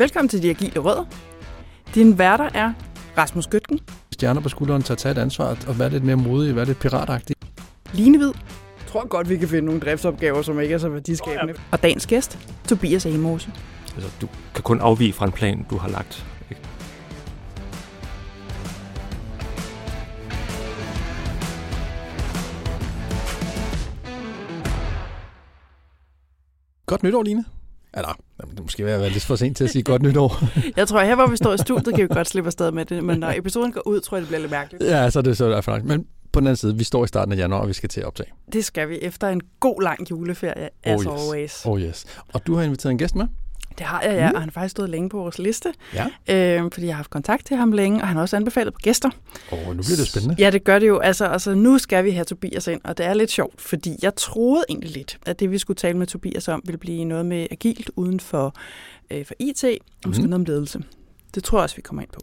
Velkommen til De Agile Rødder. Din værter er Rasmus Gøtgen, Stjerner på skulderen at tage et ansvar og være lidt mere modig, være lidt piratagtig. Line Hvid. Jeg tror godt, vi kan finde nogle driftsopgaver, som ikke er så værdiskabende. Og dagens gæst, Tobias Amose. Altså, du kan kun afvige fra en plan, du har lagt. Ikke? Godt nytår, Line. Eller, det måske være lidt for sent til at sige godt nytår. Jeg tror, her hvor vi står i studiet, kan vi godt slippe afsted med det, men når episoden går ud, tror jeg, det bliver lidt mærkeligt. ja, så er det så i hvert fald. Men på den anden side, vi står i starten af januar, og vi skal til at optage. Det skal vi efter en god lang juleferie, as Oh, yes. always. Oh yes. Og du har inviteret en gæst med? Det har jeg, ja, Mm. og han har faktisk stået længe på vores liste, Ja. øh, fordi jeg har haft kontakt til ham længe, og han har også anbefalet på gæster. Og nu bliver det spændende. Ja, det gør det jo. Altså, altså, nu skal vi have Tobias ind, og det er lidt sjovt, fordi jeg troede egentlig lidt, at det, vi skulle tale med Tobias om, ville blive noget med agilt uden for, øh, for IT, og måske Mhm. noget om ledelse. Det tror jeg også, vi kommer ind på.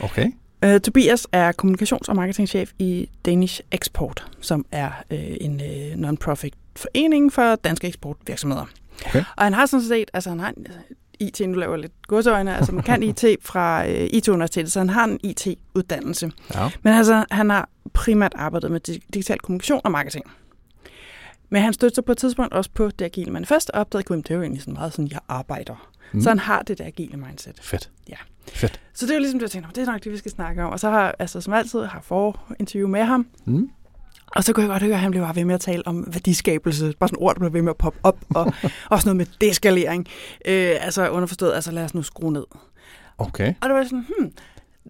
Okay. Uh, Tobias er kommunikations- og marketingchef i Danish Export, som er øh, en øh, non-profit forening for danske eksportvirksomheder. Okay. Og han har sådan set, altså han har en, altså, IT, nu laver lidt godsøjne, altså man kan IT fra øh, IT-universitetet, så han har en IT-uddannelse. Ja. Men altså, han har primært arbejdet med dig- digital kommunikation og marketing. Men han støtter sig på et tidspunkt også på det agile manifest, og opdagede, at det er jo egentlig sådan meget sådan, jeg arbejder. Mm. Så han har det der agile mindset. Fedt. Ja. Fedt. Så det er jo ligesom, det jeg tænkte, "Nå, det er nok det, vi skal snakke om. Og så har, altså som altid, har forinterview med ham. Mm. Og så kunne jeg godt høre, at han blev bare ved med at tale om værdiskabelse. Bare sådan ord, der blev ved med at poppe op. Og også noget med deskalering. Øh, altså underforstået, altså lad os nu skrue ned. Okay, Og det var sådan, hmm,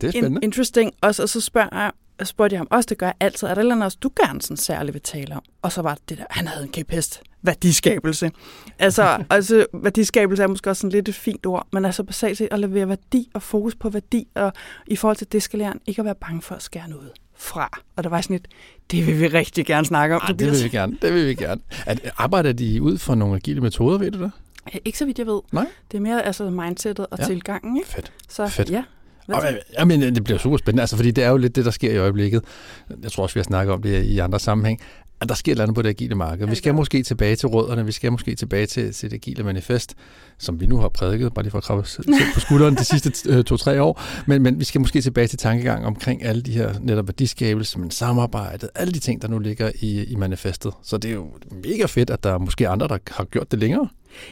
det er spændende. in- interesting. Og så, og så spørger jeg, spurgte jeg ham også, det gør jeg altid. Er der eller andet også, du gerne sådan særligt vil tale om? Og så var det det der, han havde en kæphest. Værdiskabelse. Altså, altså, værdiskabelse er måske også sådan lidt et fint ord, men altså basalt set at levere værdi og fokus på værdi, og i forhold til deskaleren, ikke at være bange for at skære noget fra. Og der var sådan et, det vil vi rigtig gerne snakke om. Ah, det vil vi gerne. Det vil vi gerne. At, arbejder de ud for nogle agile metoder, ved du det? Ikke så vidt jeg ved. Nej. Det er mere altså mindsetet og Ja. ja. tilgangen. Ikke? Fedt. Så Fedt. ja. Og, øh, Jamen, det bliver super spændende, altså, fordi det er jo lidt det, der sker i øjeblikket. Jeg tror også, vi har snakket om det i andre sammenhæng. At der sker et eller andet på det agile marked. Vi skal måske tilbage til rødderne, vi skal måske tilbage til, til det agile manifest, som vi nu har prædiket, bare lige for at krabbe på skulderen de sidste øh, to-tre år. Men, men vi skal måske tilbage til tankegang omkring alle de her netop værdiskabelse, men samarbejdet, alle de ting, der nu ligger i, i manifestet. Så det er jo mega fedt, at der er måske andre, der har gjort det længere.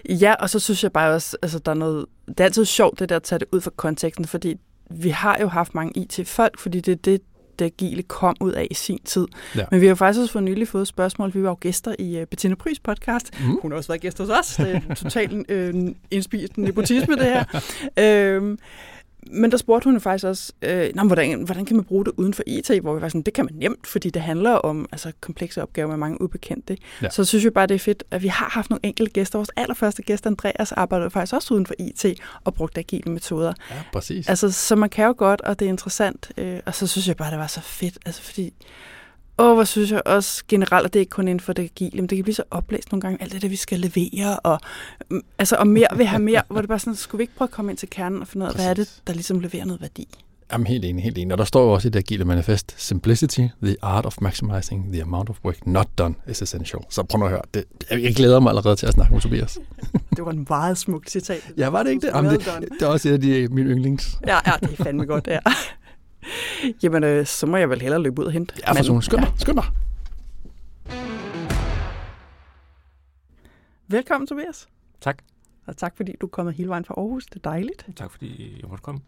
Ja, og så synes jeg bare også, altså der er noget, det er altid sjovt det der at tage det ud fra konteksten, fordi vi har jo haft mange IT-folk, fordi det er det, det agile kom ud af i sin tid. Ja. Men vi har faktisk også for nylig fået spørgsmål. Vi var jo gæster i uh, Bettina Prys podcast. Mm. Hun har også været gæst hos os. Det er totalt øh, indspist nepotisme, det her. øhm, men der spurgte hun jo faktisk også, øh, Nå, hvordan, hvordan kan man bruge det uden for IT? Hvor vi var sådan, det kan man nemt, fordi det handler om altså, komplekse opgaver med mange ubekendte. Ja. Så synes jeg bare, det er fedt, at vi har haft nogle enkelte gæster. Vores allerførste gæst, Andreas, arbejdede faktisk også uden for IT og brugte agile metoder. Ja, præcis. Altså, så man kan jo godt, og det er interessant. Øh, og så synes jeg bare, det var så fedt. Altså, fordi... Åh, hvor synes jeg også generelt, at det ikke kun inden for det agile, men det kan blive så oplæst nogle gange, alt det der, vi skal levere, og, mm, altså, og mere vil have mere, hvor det bare sådan, skulle vi ikke prøve at komme ind til kernen og finde ud af, hvad er det, der ligesom leverer noget værdi? Jamen helt enig, helt enig. Og der står jo også i det agile manifest, simplicity, the art of maximizing the amount of work not done is essential. Så prøv nu at høre. Det, jeg glæder mig allerede til at snakke med Tobias. Det var en meget smukt citat. Ja, var det ikke det? Jamen, det, det er også et af de, mine yndlings. Ja, ja, det er fandme godt, ja. Jamen, øh, så må jeg vel hellere løbe ud og hente. Ja, for sådan. Skynd dig, skynd dig. Velkommen, Tobias. Tak. Og tak, fordi du er kommet hele vejen fra Aarhus. Det er dejligt. Tak fordi jeg måtte komme.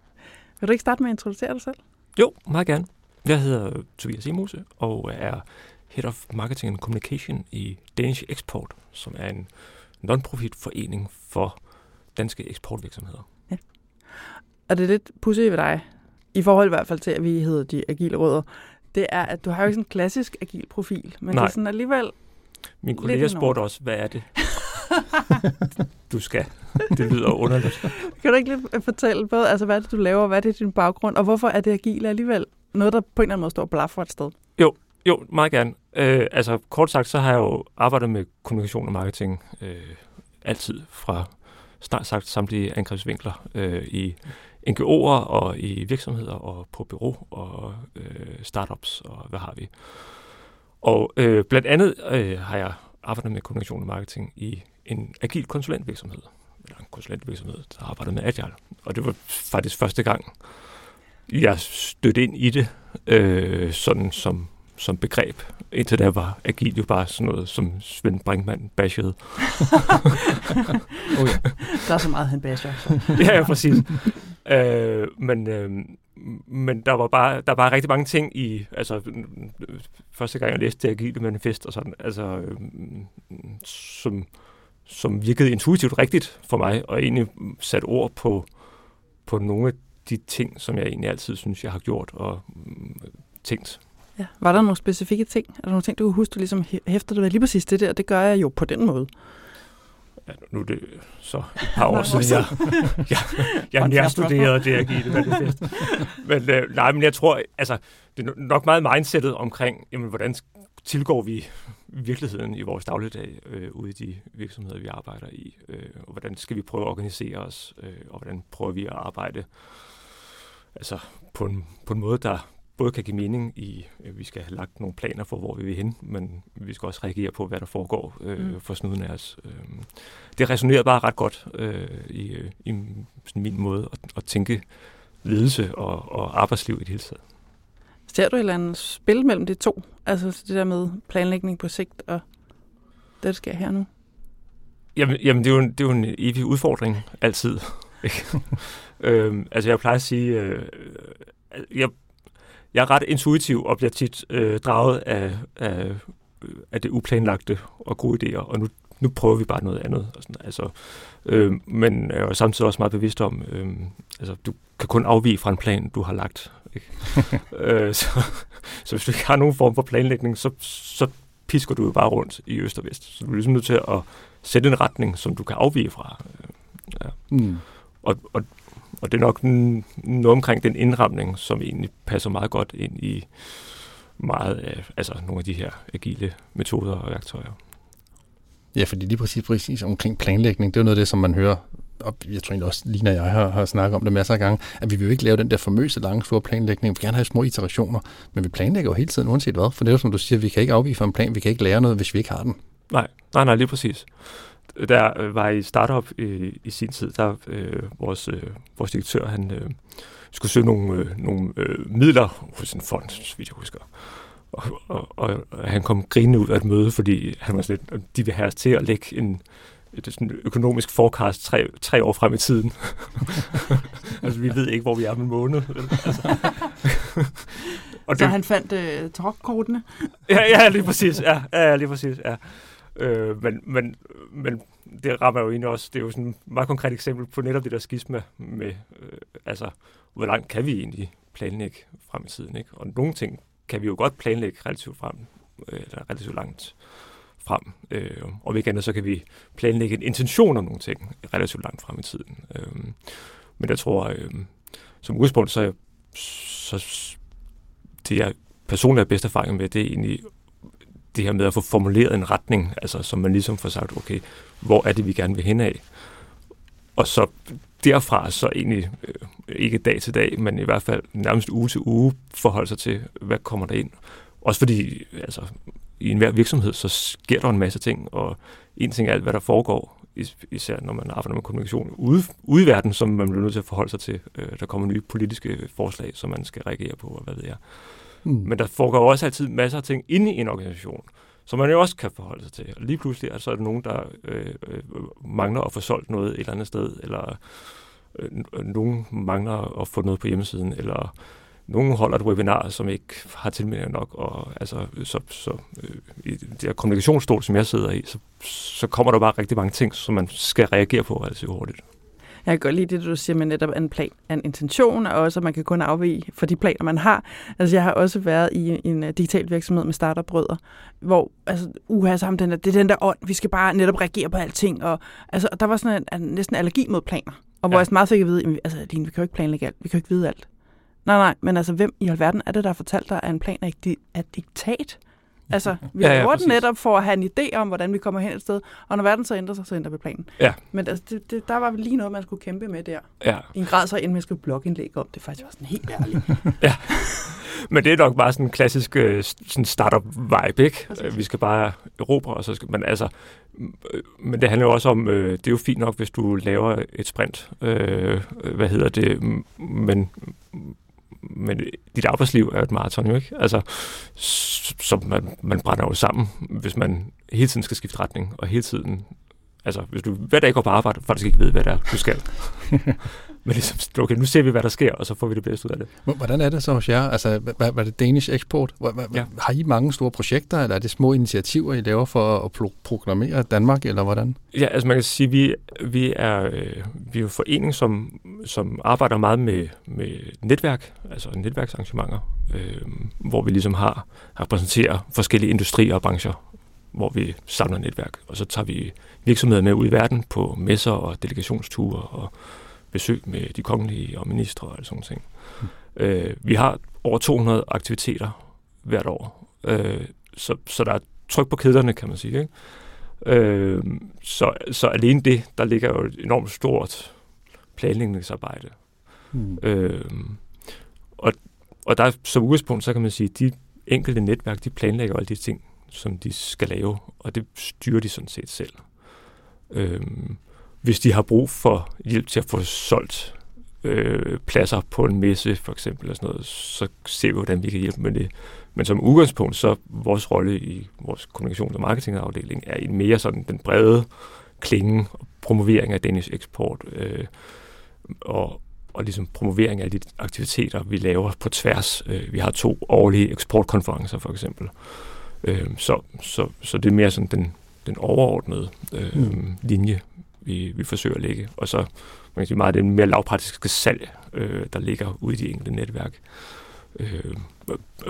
Vil du ikke starte med at introducere dig selv? Jo, meget gerne. Jeg hedder Tobias Emose og er Head of Marketing and Communication i Danish Export, som er en non-profit forening for danske eksportvirksomheder. Og det er lidt pudsigt ved dig, i forhold i hvert fald til, at vi hedder de agile rødder, det er, at du har jo ikke sådan en klassisk agil profil, men Nej. det er sådan alligevel... Min kollega spurgte også, hvad er det, du skal? Det lyder underligt. Kan du ikke lidt fortælle både, altså hvad er det, du laver, hvad er det din baggrund, og hvorfor er det agile alligevel noget, der på en eller anden måde står og blaffer et sted? Jo, meget gerne. Øh, altså kort sagt, så har jeg jo arbejdet med kommunikation og marketing øh, altid fra snart sagt samtlige angrebsvinkler øh, i NGO'er og i virksomheder og på bureau og øh, startups og hvad har vi. Og øh, blandt andet øh, har jeg arbejdet med kommunikation og marketing i en agil konsulentvirksomhed. eller en konsulentvirksomhed, der arbejdede med Agile. Og det var faktisk første gang, jeg stødte ind i det, øh, sådan som, som begreb. Indtil da var agil jo bare sådan noget, som Svend Brinkmann bashede. oh, ja. Der er så meget, han basher. ja, ja, præcis. øh, men, øh, men der var bare der var rigtig mange ting i altså første gang jeg læste det agile manifest og sådan altså øh, som som virkede intuitivt rigtigt for mig og egentlig sat ord på på nogle af de ting som jeg egentlig altid synes jeg har gjort og øh, tænkt. Ja. Var der nogle specifikke ting? Er der nogle ting, du kunne huske, du ligesom hæfter dig ved lige præcis det der? Det gør jeg jo på den måde ja, nu er det så et par år siden, jeg, jeg, jeg nærstuderede det agile manifest. Men øh, nej, men jeg tror, altså, det er nok meget mindsetet omkring, jamen, hvordan tilgår vi virkeligheden i vores dagligdag øh, ude i de virksomheder, vi arbejder i, øh, og hvordan skal vi prøve at organisere os, øh, og hvordan prøver vi at arbejde altså, på, en, på en måde, der både kan give mening i, at vi skal have lagt nogle planer for, hvor vi vil hen, men vi skal også reagere på, hvad der foregår øh, mm. for snuden af os. Øh, det resonerer bare ret godt øh, i, i sådan min måde at, at tænke ledelse og, og arbejdsliv i det hele taget. Ser du et eller andet spil mellem de to? Altså det der med planlægning på sigt og det, der sker her nu? Jamen, jamen det, er jo en, det er jo en evig udfordring, altid. øhm, altså jeg plejer at sige, øh, jeg jeg er ret intuitiv og bliver tit øh, draget af, af, af det uplanlagte og gode idéer, og nu, nu prøver vi bare noget andet. Og sådan, altså, øh, men jeg er samtidig også meget bevidst om, øh, altså, du kan kun afvige fra en plan, du har lagt. Ikke? øh, så, så hvis du ikke har nogen form for planlægning, så, så pisker du jo bare rundt i øst og vest. Så du er ligesom nødt til at sætte en retning, som du kan afvige fra. Øh, ja. mm. og, og og det er nok noget omkring den indramning, som egentlig passer meget godt ind i meget af altså nogle af de her agile metoder og værktøjer. Ja, fordi lige præcis, præcis omkring planlægning, det er noget af det, som man hører, og jeg tror egentlig også, Lina og jeg har, har snakket om det masser af gange, at vi vil jo ikke lave den der famøse lange, store planlægning. Vi vil gerne have små iterationer, men vi planlægger jo hele tiden, uanset hvad. For det er jo som du siger, vi kan ikke afvige fra en plan, vi kan ikke lære noget, hvis vi ikke har den. Nej, nej, nej, lige præcis der øh, var i startup i, i sin tid, der øh, vores, øh, vores direktør, han øh, skulle søge nogle, øh, nogle øh, midler hos en fond, så vidt jeg husker. Og, og, og, og han kom grinende ud af et møde, fordi han var sådan lidt, de vil have os til at lægge en, et sådan økonomisk forecast tre, tre år frem i tiden. altså, vi ved ikke, hvor vi er om en måned. Altså. og så det, han fandt øh, trokkortene? ja, ja, lige præcis. Ja, ja, lige præcis. Ja. Øh, men, men, men det rammer jo egentlig også, det er jo sådan et meget konkret eksempel på netop det der skisma med, øh, altså, hvor langt kan vi egentlig planlægge frem i tiden, ikke? Og nogle ting kan vi jo godt planlægge relativt frem, øh, eller relativt langt frem. Øh, og ikke andet, så kan vi planlægge en intention om nogle ting relativt langt frem i tiden. Øh, men jeg tror, øh, som udgangspunkt, så, så det jeg personligt har bedst erfaring med, det er egentlig det her med at få formuleret en retning, altså som man ligesom får sagt, okay, hvor er det, vi gerne vil hen af? Og så derfra så egentlig øh, ikke dag til dag, men i hvert fald nærmest uge til uge forholde sig til, hvad kommer der ind. Også fordi altså, i enhver virksomhed, så sker der en masse ting, og en ting er alt, hvad der foregår, især når man arbejder med kommunikation ude, ude i verden, som man bliver nødt til at forholde sig til. Øh, der kommer nye politiske forslag, som man skal reagere på, og hvad ved jeg. Mm. Men der foregår også altid masser af ting inde i en organisation, som man jo også kan forholde sig til. Og lige pludselig er, så er der nogen, der øh, øh, mangler at få solgt noget et eller andet sted, eller øh, øh, nogen mangler at få noget på hjemmesiden, eller nogen holder et webinar, som ikke har tilmeldinger nok, og altså, så, så øh, i det her kommunikationsstol, som jeg sidder i, så, så kommer der bare rigtig mange ting, som man skal reagere på relativt hurtigt. Jeg kan godt lide det, du siger med netop en plan, en intention, og også at man kan kun afvige for de planer, man har. Altså jeg har også været i en uh, digital virksomhed med starterbrødre, hvor altså, uha, så den der, det er den der ånd, vi skal bare netop reagere på alting. Og, altså, der var sådan en, en, næsten allergi mod planer. Og hvor ja. jeg meget fik at vide, altså Line, vi kan jo ikke planlægge alt, vi kan jo ikke vide alt. Nej, nej, men altså hvem i alverden er det, der har fortalt dig, at en plan er et diktat? Altså, vi har ja, ja, gjort netop for at have en idé om, hvordan vi kommer hen et sted, og når verden så ændrer sig, så ændrer vi planen. Ja. Men altså, det, det, der var lige noget, man skulle kæmpe med der. Ja. I en grad så inden man skulle blogindlæg om det, faktisk var sådan helt ærligt. ja. men det er nok bare sådan en klassisk øh, sådan startup-vibe, ikke? Præcis. Vi skal bare erobre, og så skal man altså... Men det handler jo også om, øh, det er jo fint nok, hvis du laver et sprint, øh, hvad hedder det, men men dit arbejdsliv er et maraton jo ikke. Altså, så man, man brænder jo sammen, hvis man hele tiden skal skifte retning, og hele tiden, altså hvis du hver dag går på arbejde, faktisk ikke ved, hvad det er, du skal. Men ligesom, okay, nu ser vi, hvad der sker, og så får vi det bedste ud af det. Hvordan er det så hos jer? Altså, hvad, hvad er det Danish Export? Hvad, ja. Har I mange store projekter, eller er det små initiativer, I laver for at pro- programmere Danmark, eller hvordan? Ja, altså man kan sige, vi, vi, er, øh, vi er en forening, som, som arbejder meget med, med netværk, altså netværksarrangementer, øh, hvor vi ligesom har repræsenterer forskellige industrier og brancher, hvor vi samler netværk, og så tager vi virksomheder med ud i verden på messer og delegationsture og besøg med de kongelige og ministre og sådan noget. Mm. Øh, vi har over 200 aktiviteter hvert år, øh, så, så der er tryk på kæderne, kan man sige. Ikke? Øh, så, så alene det, der ligger jo et enormt stort planlægningsarbejde. Mm. Øh, og, og der som udgangspunkt, så kan man sige, at de enkelte netværk, de planlægger alle de ting, som de skal lave, og det styrer de sådan set selv. Øh, hvis de har brug for hjælp til at få solgt øh, pladser på en messe, for eksempel, eller sådan noget, så ser vi, hvordan vi kan hjælpe med det. Men som udgangspunkt, så vores rolle i vores kommunikation- og marketingafdeling er mere sådan den brede klinge og promovering af Danish eksport, øh, og, og ligesom promovering af de aktiviteter, vi laver på tværs. Øh, vi har to årlige eksportkonferencer, for eksempel. Øh, så, så, så det er mere sådan den, den overordnede øh, mm. linje, vi, vi forsøger at lægge. Og så man kan sige meget det mere lavpraktiske salg, øh, der ligger ude i de enkelte netværk, øh,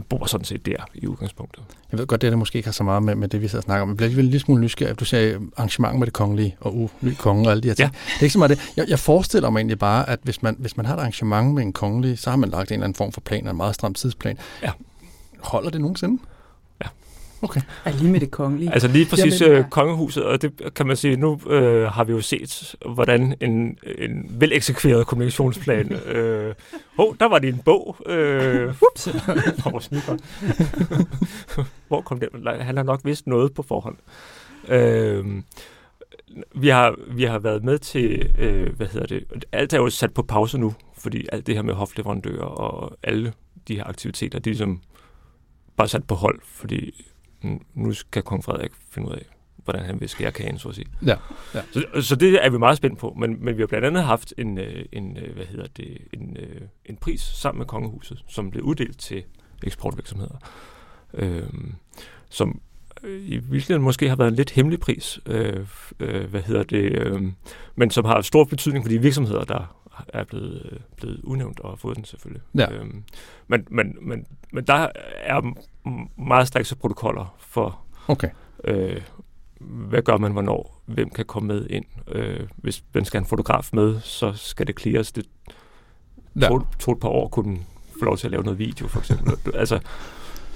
bor sådan set der i udgangspunktet. Jeg ved godt, det der måske ikke har så meget med, med det, vi sidder og snakker om. Jeg bliver alligevel en lille smule nysgerrig. Du sagde arrangement med det kongelige og uh, ny konge og alle de her ting. Ja. Det er ikke så meget det. Jeg, jeg forestiller mig egentlig bare, at hvis man, hvis man har et arrangement med en kongelig, så har man lagt en eller anden form for plan, en meget stram tidsplan. Ja. Holder det nogensinde? Okay. Ja, lige med det kongelige. Altså lige præcis Jamen, øh, kongehuset, og det kan man sige, nu øh, har vi jo set, hvordan en, en veleksekveret kommunikationsplan... øh, oh, der var det en bog. Øh, ups. Hvor kom den? Han har nok vidst noget på forhånd. Øh, vi har, vi har været med til, øh, hvad hedder det, alt er jo sat på pause nu, fordi alt det her med hofleverandører og alle de her aktiviteter, de er ligesom bare sat på hold, fordi nu skal kong Frederik finde ud af, hvordan han vil skære kagen, så at sige. Ja, ja. Så, så det er vi meget spændt på, men, men vi har blandt andet haft en, øh, en øh, hvad hedder det, en, øh, en pris sammen med kongehuset, som blev uddelt til eksportvirksomheder, øh, som i virkeligheden måske har været en lidt hemmelig pris, øh, øh, hvad hedder det, øh, men som har stor betydning for de virksomheder, der er blevet, blevet udnævnt og har fået den selvfølgelig. Ja. Øhm, men, men, men, men der er meget strikse protokoller for, okay. øh, hvad gør man hvornår, hvem kan komme med ind. Øh, hvis man skal have en fotograf med, så skal det clears. Det ja. tog, tog et par år kunne få lov til at lave noget video, for eksempel. altså,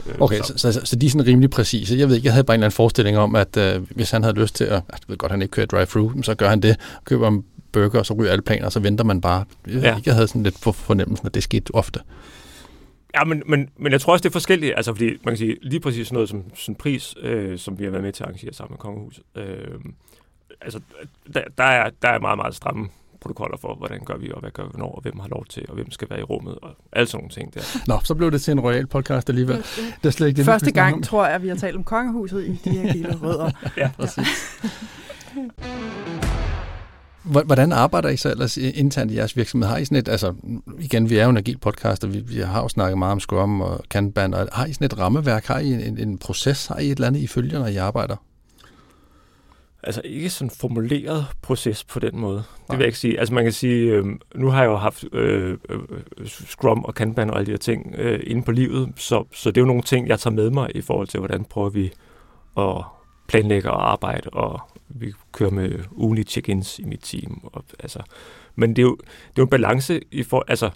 øh, Okay, så, så, så, så de er sådan rimelig præcise. Jeg ved ikke, jeg havde bare en eller anden forestilling om, at øh, hvis han havde lyst til at, jeg ved godt, han ikke kører drive-thru, så gør han det, køber en burger, og så ryger alle planer, og så venter man bare. Jeg, ja. jeg havde sådan lidt for fornemmelsen, at det skete ofte. Ja, men, men, men jeg tror også, det er forskelligt. Altså, fordi man kan sige, lige præcis noget som sådan pris, øh, som vi har været med til at arrangere sammen med Kongehuset. Øh, altså, der, der, er, der er meget, meget stramme protokoller for, hvordan gør vi, og hvad gør vi når, og hvem har lov til, og hvem skal være i rummet, og alle sådan nogle ting der. Nå, så blev det til en royal podcast alligevel. Det er slet ikke det, Første gang, tror jeg, vi har talt om kongehuset i de her hele rødder. ja, præcis. Ja. Hvordan arbejder I så ellers internt i jeres virksomhed? Har I sådan et, altså igen, vi er jo en agil podcast, og vi, vi har jo snakket meget om Scrum og Kanban, og har I sådan et rammeværk? Har I en, en, en proces? Har I et eller andet, I følger, når I arbejder? Altså ikke sådan formuleret proces på den måde. Det Nej. vil jeg ikke sige. Altså man kan sige, øh, nu har jeg jo haft øh, øh, Scrum og Kanban og alle de her ting øh, inde på livet, så, så det er jo nogle ting, jeg tager med mig i forhold til, hvordan prøver vi at planlægge og arbejde og vi kører med ugenlige check-ins i mit team. Og, altså, men det er, jo, det er jo en balance i for, altså,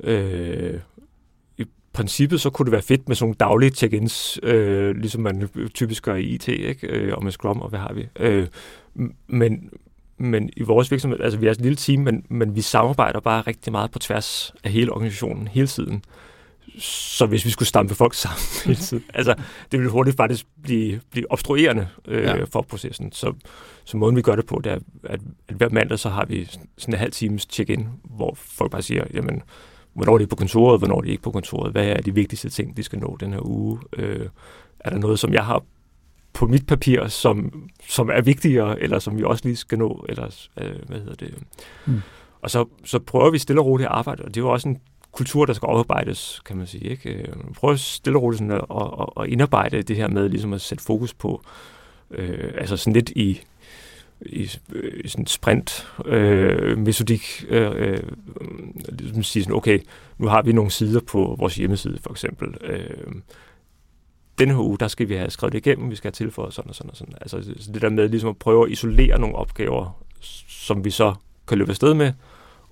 øh, i princippet så kunne det være fedt med sådan nogle daglige check-ins, øh, ligesom man typisk gør i IT, ikke? Øh, og med Scrum, og hvad har vi. Øh, men, men i vores virksomhed, altså vi er et lille team, men, men vi samarbejder bare rigtig meget på tværs af hele organisationen hele tiden så hvis vi skulle stampe folk sammen hele tiden, altså det ville hurtigt faktisk blive, blive obstruerende øh, ja. for processen. Så, så måden vi gør det på, det er, at, at hver mandag så har vi sådan en halv times check-in, hvor folk bare siger, jamen, hvornår er de på kontoret, hvornår er de ikke på kontoret, hvad er de vigtigste ting, de skal nå den her uge, øh, er der noget, som jeg har på mit papir, som, som er vigtigere, eller som vi også lige skal nå, eller øh, hvad hedder det. Mm. Og så, så prøver vi stille og roligt at arbejde, og det er jo også en kultur, der skal oparbejdes, kan man sige. Ikke? Øh, prøv stille og roligt sådan at, at, at indarbejde det her med ligesom at sætte fokus på, øh, altså sådan lidt i, i, øh, i sådan sprint øh, metodik, øh, øh, ligesom sige sådan, okay, nu har vi nogle sider på vores hjemmeside for eksempel. Øh, den her uge, der skal vi have skrevet det igennem, vi skal have tilføjet sådan og sådan og sådan. Altså det der med ligesom at prøve at isolere nogle opgaver, som vi så kan løbe afsted med,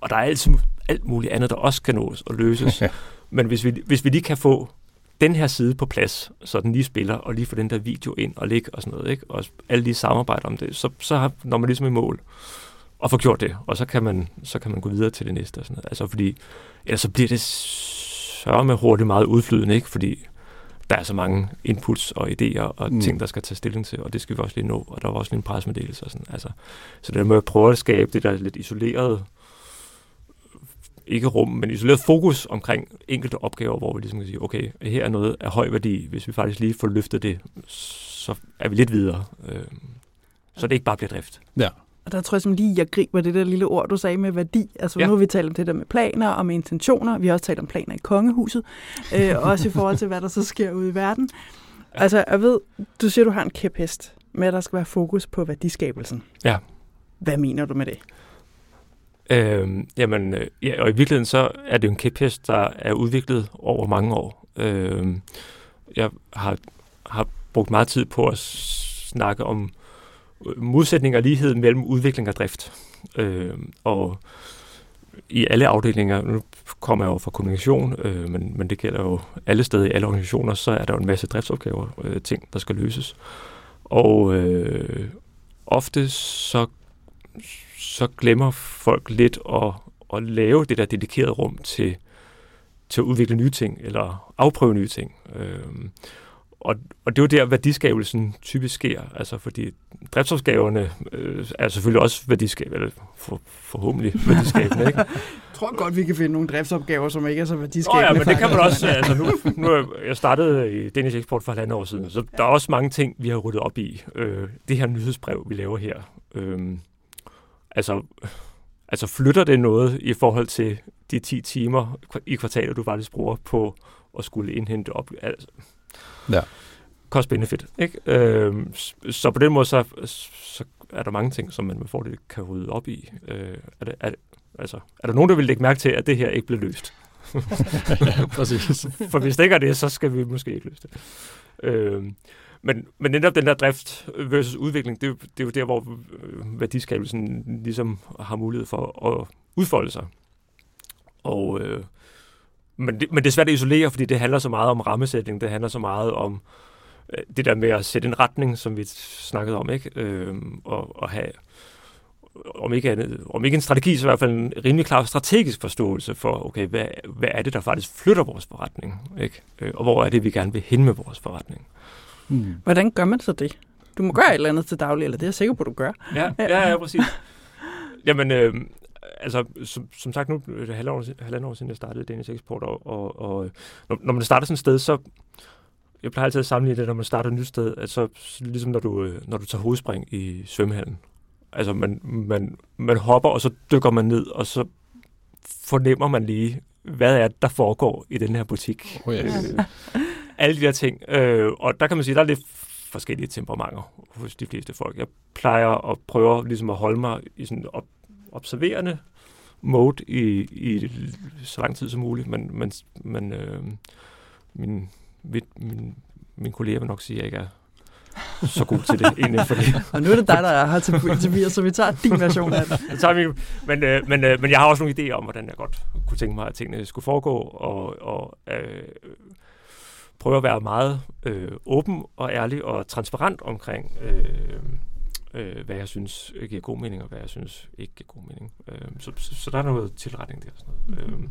og der er altid alt muligt andet, der også kan nås og løses. Men hvis vi, hvis vi lige kan få den her side på plads, så den lige spiller, og lige få den der video ind og ligge og sådan noget, ikke? og alle de samarbejder om det, så, så har, når man ligesom i mål og får gjort det, og så kan man, så kan man gå videre til det næste. Og sådan noget. Altså fordi, ellers så bliver det sørge med hurtigt meget udflydende, ikke? fordi der er så mange inputs og idéer og mm. ting, der skal tage stilling til, og det skal vi også lige nå, og der var også lige en presmeddelelse og sådan. Altså, så det med at prøve at skabe det der lidt isolerede ikke rum, men isoleret fokus omkring enkelte opgaver, hvor vi ligesom kan sige, okay, her er noget af høj værdi. Hvis vi faktisk lige får løftet det, så er vi lidt videre. Øh, så det ikke bare bliver drift. Ja. Og der tror jeg som lige, jeg griber det der lille ord, du sagde med værdi. Altså ja. nu har vi talt om det der med planer og med intentioner. Vi har også talt om planer i kongehuset. øh, også i forhold til, hvad der så sker ude i verden. Ja. Altså jeg ved, du siger, du har en kæphest med, at der skal være fokus på værdiskabelsen. Ja. Hvad mener du med det? Øhm, øh, jamen, ja, og i virkeligheden så er det jo en kæphest, der er udviklet over mange år. Øh, jeg har, har brugt meget tid på at snakke om øh, modsætning og lighed mellem udvikling og drift. Øh, og i alle afdelinger, nu kommer jeg jo fra kommunikation, øh, men, men det gælder jo alle steder i alle organisationer, så er der jo en masse driftsopgaver, øh, ting, der skal løses. Og øh, ofte så så glemmer folk lidt at, at lave det der dedikerede rum til, til at udvikle nye ting, eller afprøve nye ting. Øhm, og, og det er jo der, værdiskabelsen typisk sker, altså fordi driftsopgaverne øh, er selvfølgelig også værdiskabende, eller for, forhåbentlig værdiskabende, ikke? Jeg tror godt, vi kan finde nogle driftsopgaver, som ikke er så værdiskabende. Oh ja, men det kan man også. Altså nu, nu jeg startet i Danish Export for halvandet år siden, så der er også mange ting, vi har ryddet op i. Øh, det her nyhedsbrev, vi laver her, øh, Altså, altså flytter det noget i forhold til de 10 timer i kvartalet, du faktisk bruger på at skulle indhente op? Altså, ja. Cost benefit, ikke? Øhm, så på den måde, så, så er der mange ting, som man med fordel kan rydde op i. Øh, er, det, er, det, altså, er der nogen, der vil lægge mærke til, at det her ikke bliver løst? ja, præcis. For hvis det ikke er det, så skal vi måske ikke løse det. Øhm, men, men netop den der drift versus udvikling, det, det er jo der, hvor øh, værdiskabelsen ligesom har mulighed for at udfolde sig. Og, øh, men, det, men det er svært at isolere, fordi det handler så meget om rammesætning, det handler så meget om øh, det der med at sætte en retning, som vi snakkede om, ikke? Øh, og, og have om ikke, andet, om ikke en strategi, så i hvert fald en rimelig klar strategisk forståelse for, okay, hvad, hvad er det, der faktisk flytter vores forretning, ikke? Øh, og hvor er det, vi gerne vil hen med vores forretning. Mm. Hvordan gør man så det? Du må gøre et eller andet til daglig, eller det er jeg sikker på, du gør. Ja, ja, ja præcis. Jamen, øh, altså, som, som sagt nu, det er halvandet år siden, jeg startede Danish Export, og, og, og når, når man starter sådan et sted, så jeg plejer altid at sammenligne det, når man starter et nyt sted, altså ligesom når du, øh, når du tager hovedspring i svømmehallen. Altså, man, man, man hopper, og så dykker man ned, og så fornemmer man lige, hvad er det, der foregår i den her butik. Oh, yes. øh, alle de der ting. Øh, og der kan man sige, der er lidt forskellige temperamenter hos de fleste folk. Jeg plejer at prøve ligesom at holde mig i sådan op, observerende mode i, i så lang tid som muligt, men, men, men øh, min, min, min, min kollega vil nok sige, at jeg ikke er så god til det egentlig. Fordi... og nu er det dig, der er her til interview, så vi tager din version af det. Jeg tager min, men, øh, men, øh, men jeg har også nogle idéer om, hvordan jeg godt kunne tænke mig, at tingene skulle foregå, og, og øh, prøver at være meget øh, åben og ærlig og transparent omkring, øh, øh, hvad jeg synes giver god mening, og hvad jeg synes ikke giver god mening. Øh, så, så, så der er noget tilretning der. Sådan noget. Øh,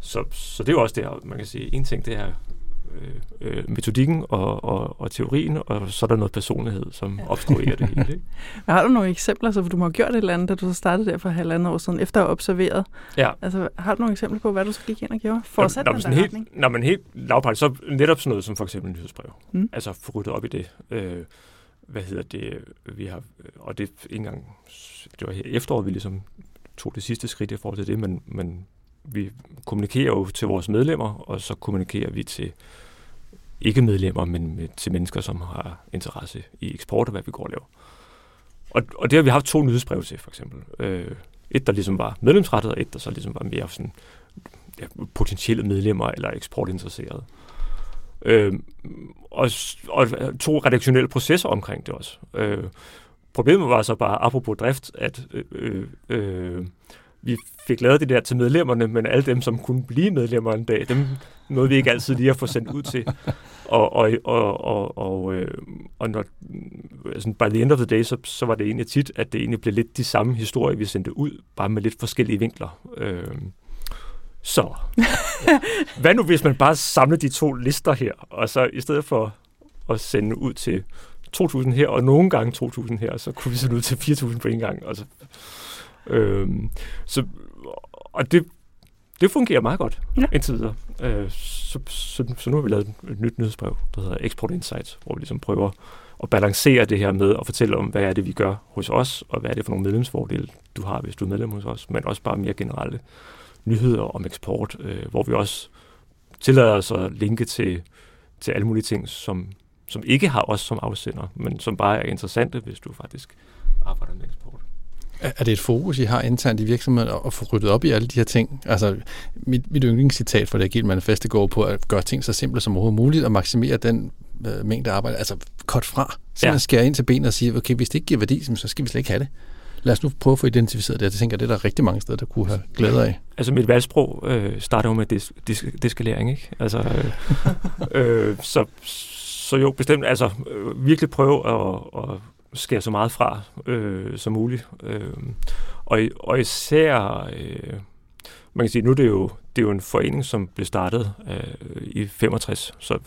så, så det er jo også der, man kan sige, en ting det er øh, øh, metodikken og, og, og teorien, og så er der noget personlighed, som ja. obstruerer det hele. Ikke? har du nogle eksempler, så du må have gjort et eller andet, da du så startede der for halvandet år siden, efter at have observeret? Ja. Altså, har du nogle eksempler på, hvad du så gik ind og gjorde? For at sætte den helt, Når man helt lavpraktisk, så netop sådan noget som for eksempel nyhedsbrev. Mm. Altså få ryddet op i det. Øh, hvad hedder det? Vi har, og det ikke engang, det var her efteråret, vi ligesom tog det sidste skridt i forhold til det, men, men vi kommunikerer jo til vores medlemmer, og så kommunikerer vi til ikke medlemmer, men med, til mennesker, som har interesse i eksport og hvad vi går og laver. Og, og det har vi haft to nyhedsbreve til, for eksempel. Øh, et, der ligesom var medlemsrettet, og et, der så ligesom var mere sådan, ja, potentielle medlemmer eller eksportinteresserede. Øh, og, og to redaktionelle processer omkring det også. Øh, problemet var så bare, apropos drift, at øh, øh vi fik lavet det der til medlemmerne, men alle dem, som kunne blive medlemmer en dag, dem nåede vi ikke altid lige at få sendt ud til. Og, og, og, og, og, øh, og når, altså by the end of the day, så, så var det egentlig tit, at det egentlig blev lidt de samme historier, vi sendte ud, bare med lidt forskellige vinkler. Øh, så, ja. hvad nu hvis man bare samler de to lister her, og så i stedet for at sende ud til 2.000 her, og nogle gange 2.000 her, så kunne vi sende ud til 4.000 på en gang. Og så, øh, så, og det, det fungerer meget godt ja. indtil videre. Øh, så, så, så nu har vi lavet et nyt nyhedsbrev, der hedder Export Insights, hvor vi ligesom prøver at balancere det her med at fortælle om, hvad er det, vi gør hos os, og hvad er det for nogle medlemsfordele, du har, hvis du er medlem hos os, men også bare mere generelle nyheder om eksport, øh, hvor vi også tillader os at linke til, til alle mulige ting, som, som ikke har os som afsender, men som bare er interessante, hvis du faktisk arbejder med eksport. Er det et fokus, I har internt i virksomheden at få ryddet op i alle de her ting? Altså, mit, mit yndlingscitat for det Agile Manifest går på at gøre ting så simple som overhovedet muligt og maksimere den øh, mængde arbejde. Altså, kort fra. Så ja. skære ind til benet og sige, okay, hvis det ikke giver værdi, så skal vi slet ikke have det. Lad os nu prøve at få identificeret det. Jeg tænker, det er der rigtig mange steder, der kunne have glæde af. Altså mit valgsprog øh, starter jo med dis, dis, deskalering, ikke? Altså, øh, øh, så, så jo, bestemt, altså øh, virkelig prøve at, at skære så meget fra øh, som muligt. Øh, og, og især, øh, man kan sige, nu er det jo, det er jo en forening, som blev startet øh, i 65, så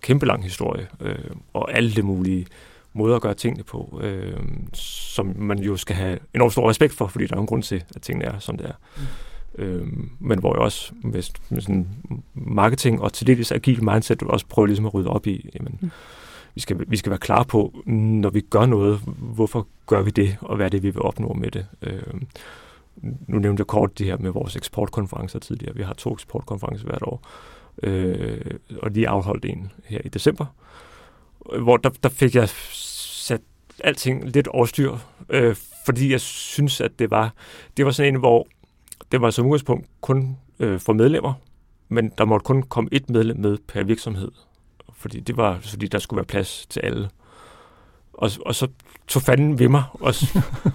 kæmpe lang historie, øh, og alle de mulige måder at gøre tingene på, øh, som man jo skal have enormt stor respekt for, fordi der er en grund til, at tingene er, som det er. Mm. Øh, men hvor jeg også med, med sådan marketing og til dels agil mindset også prøver ligesom at rydde op i, jamen, mm vi skal, vi skal være klar på, når vi gør noget, hvorfor gør vi det, og hvad er det, vi vil opnå med det. Øh, nu nævnte jeg kort det her med vores eksportkonferencer tidligere. Vi har to eksportkonferencer hvert år, øh, og lige afholdt en her i december, hvor der, der fik jeg sat alting lidt overstyr, øh, fordi jeg synes, at det var, det var sådan en, hvor det var som udgangspunkt kun øh, for medlemmer, men der måtte kun komme et medlem med per virksomhed fordi det var, fordi der skulle være plads til alle. Og, og så tog fanden ved mig, og,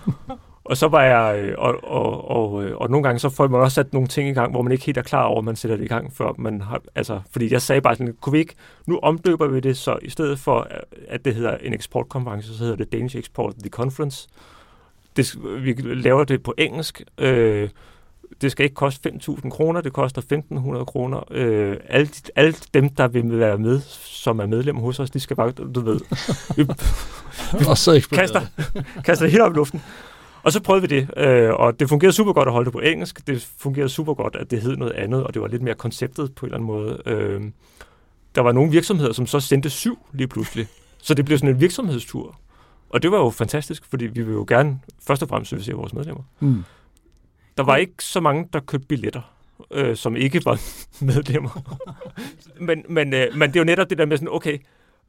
og så var jeg, øh, og, og, og, øh, og nogle gange så får man også sat nogle ting i gang, hvor man ikke helt er klar over, at man sætter det i gang, før man har, altså, fordi jeg sagde bare sådan, kunne vi ikke, nu omdøber vi det, så i stedet for, at det hedder en eksportkonference, så hedder det Danish Export The Conference. Det, vi laver det på engelsk, øh, det skal ikke koste 5.000 kroner, det koster 1.500 kroner. Øh, alle, alle dem, der vil være med, som er medlem hos os, de skal bare, du ved, vi, vi og så kaster, kaster det helt op i luften. Og så prøvede vi det, øh, og det fungerede super godt at holde det på engelsk. Det fungerede super godt, at det hed noget andet, og det var lidt mere konceptet på en eller anden måde. Øh, der var nogle virksomheder, som så sendte syv lige pludselig. Så det blev sådan en virksomhedstur. Og det var jo fantastisk, fordi vi vil jo gerne først og fremmest servicere vores medlemmer. Mm. Der var ikke så mange, der købte billetter, øh, som ikke var medlemmer. men, men, øh, men det er jo netop det der med sådan, okay,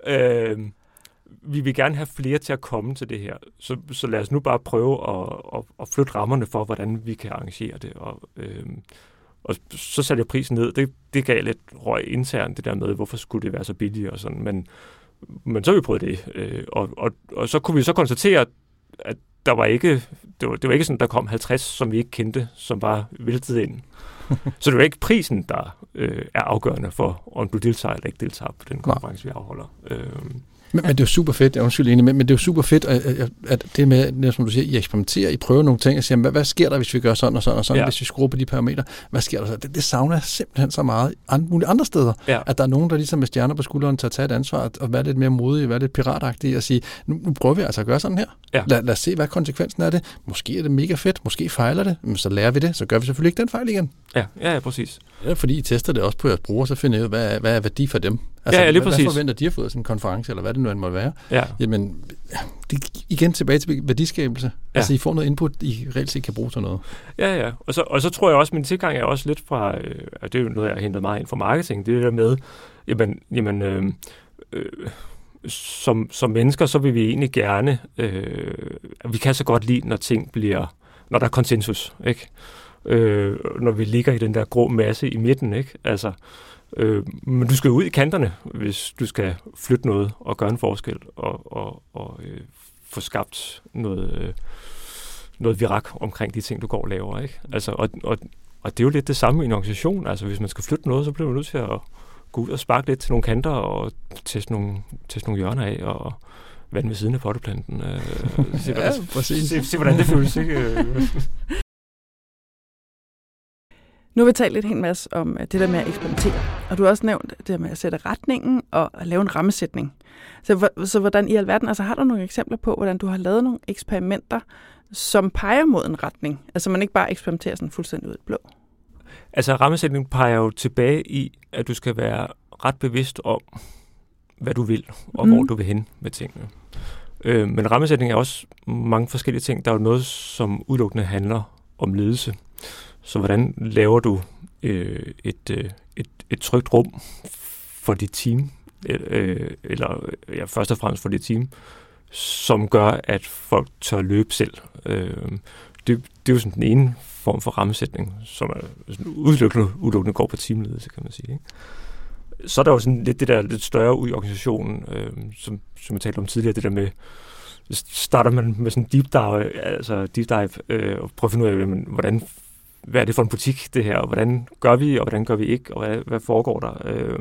øh, vi vil gerne have flere til at komme til det her, så, så lad os nu bare prøve at, at, at flytte rammerne for, hvordan vi kan arrangere det. Og, øh, og så satte jeg prisen ned. Det, det gav lidt røg internt, det der med, hvorfor skulle det være så billigt og sådan. Men, men så har vi prøvet det. Øh, og, og, og så kunne vi så konstatere, at der var ikke, det var, det var ikke sådan, der kom 50, som vi ikke kendte, som bare væltede ind. så det var ikke prisen, der øh, er afgørende for, om du deltager eller ikke deltager på den konference, vi afholder. Øh, Men, men det er jo super fedt, jeg undskyld enig, men, men det er jo super fedt, at, at, det med, som du siger, I eksperimenterer, I prøver nogle ting, og siger, hvad, hvad sker der, hvis vi gør sådan og sådan og sådan, ja. hvis vi skruer på de parametre, hvad sker der så? Det, det savner simpelthen så meget andre, mulige andre steder, ja. at der er nogen, der ligesom med stjerner på skulderen tager tage et ansvar og være lidt mere modige, være lidt piratagtige og sige, nu, nu prøver vi altså at gøre sådan her. Ja. Lad, lad os se, hvad konsekvensen er det. Måske er det mega fedt, måske fejler det, men så lærer vi det, så gør vi selvfølgelig ikke den fejl igen. Ja, ja, ja præcis. Ja, fordi I tester det også på jeres brugere, så finder I ud hvad, hvad er værdi for dem. Altså, ja, ja, lige præcis. hvad forventer de at få sådan en konference, eller hvad det nu end må være? Ja. Jamen, det, igen tilbage til værdiskabelse. Ja. Altså, I får noget input, I reelt set kan bruge til noget. Ja, ja. Og så, og så tror jeg også, at min tilgang er også lidt fra, øh, det er jo noget, jeg har hentet meget ind fra marketing, det er der med, jamen, jamen øh, øh, som, som mennesker, så vil vi egentlig gerne, øh, vi kan så godt lide, når ting bliver, når der er konsensus, ikke? Øh, når vi ligger i den der grå masse i midten, ikke? Altså, Øh, men du skal ud i kanterne, hvis du skal flytte noget og gøre en forskel og, og, og øh, få skabt noget, øh, noget virak omkring de ting, du går og laver. Ikke? Altså, og, og, og det er jo lidt det samme i en organisation. Altså, hvis man skal flytte noget, så bliver man nødt til at gå ud og sparke lidt til nogle kanter og teste nogle, teste nogle hjørner af og vand ved siden af potteplanten. Øh, se, ja, præcis. Se, se, hvordan det føles. Ikke? Nu har vi talt lidt en masse om øh, det der med at eksperimentere, og du har også nævnt det der med at sætte retningen og at lave en rammesætning. Så, så hvordan i alverden, altså har du nogle eksempler på, hvordan du har lavet nogle eksperimenter, som peger mod en retning? Altså man ikke bare eksperimenterer sådan fuldstændig ud i blå. Altså rammesætning peger jo tilbage i, at du skal være ret bevidst om, hvad du vil, og mm. hvor du vil hen med tingene. Øh, men rammesætning er også mange forskellige ting. Der er jo noget, som udelukkende handler om ledelse. Så hvordan laver du øh, et, øh, et, et trygt rum for dit team, øh, eller ja, først og fremmest for dit team, som gør, at folk tør løbe selv. Øh, det, det er jo sådan den ene form for rammesætning, som er sådan udelukkende, udelukkende går på teamledelse, kan man sige. Ikke? Så er der jo sådan lidt det der lidt større ud i organisationen, øh, som, som jeg talte om tidligere, det der med, starter man med sådan deep dive, altså deep dive, øh, og prøver at finde ud af, hvordan hvad er det for en butik, det her, og hvordan gør vi, og hvordan gør vi ikke, og hvad, hvad foregår der. Øh,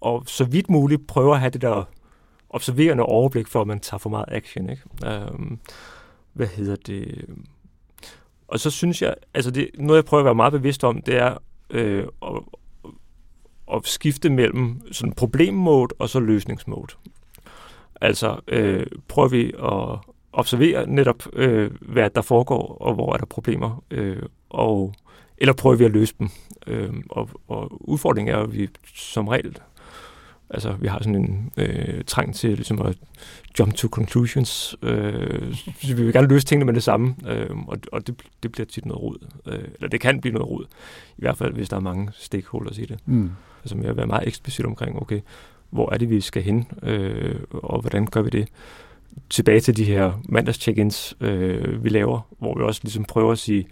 og så vidt muligt prøve at have det der observerende overblik for, at man tager for meget action. Ikke? Øh, hvad hedder det? Og så synes jeg, altså det, noget jeg prøver at være meget bevidst om, det er øh, at, at skifte mellem sådan problemmode og så løsningsmode. Altså øh, prøver vi at observere netop, øh, hvad der foregår, og hvor er der problemer, øh, og, eller prøver vi at løse dem. Øh, og, og udfordringen er, at vi som regel, altså vi har sådan en øh, trang til ligesom at jump to conclusions, øh, så vi vil gerne løse tingene med det samme, øh, og, og det, det bliver tit noget rod, øh, eller det kan blive noget rod, i hvert fald hvis der er mange stakeholders i det. Mm. Altså jeg vil være meget eksplicit omkring, okay, hvor er det, vi skal hen, øh, og hvordan gør vi det? Tilbage til de her mandags check-ins, øh, vi laver, hvor vi også ligesom prøver at sige,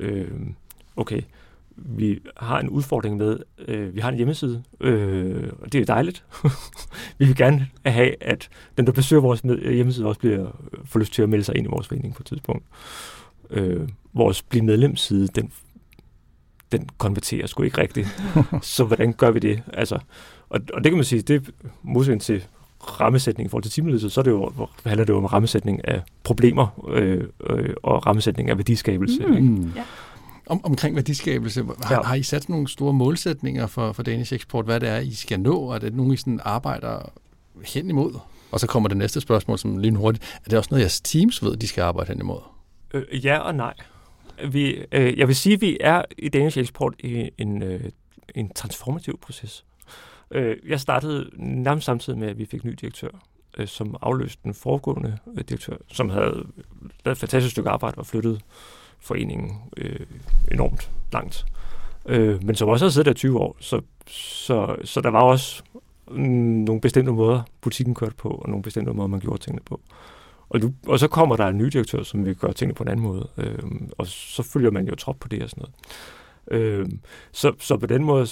øh, okay, vi har en udfordring med, øh, vi har en hjemmeside, øh, og det er dejligt. vi vil gerne have, at den, der besøger vores hjemmeside, også bliver får lyst til at melde sig ind i vores forening på et tidspunkt. Øh, vores bliv medlemsside, den, den konverterer sgu ikke rigtigt. Så hvordan gør vi det? Altså, og, og det kan man sige, det er modsætning til rammesætning i forhold til teamledelse, så er det jo, handler det jo om rammesætning af problemer øh, øh, og rammesætning af værdiskabelse. Mm. Ikke? Ja. Om, omkring værdiskabelse, har, ja. har I sat nogle store målsætninger for, for Danish Export? Hvad det er, I skal nå? Er det nogen, I sådan arbejder hen imod? Og så kommer det næste spørgsmål, som lige hurtigt. Er det også noget, jeres teams ved, de skal arbejde hen imod? Øh, ja og nej. Vi, øh, jeg vil sige, at vi er i Danish Export i en, øh, en transformativ proces. Øh, jeg startede nærmest samtidig med, at vi fik ny direktør, øh, som afløste den foregående øh, direktør, som havde lavet et fantastisk stykke arbejde og flyttet foreningen øh, enormt langt. Øh, men som også havde siddet der 20 år, så, så, så der var også nogle bestemte måder, butikken kørte på, og nogle bestemte måder, man gjorde tingene på. Og, du, og så kommer der en ny direktør, som vil gøre tingene på en anden måde, øh, og så følger man jo trop på det og sådan noget. Øh, så, så på den måde,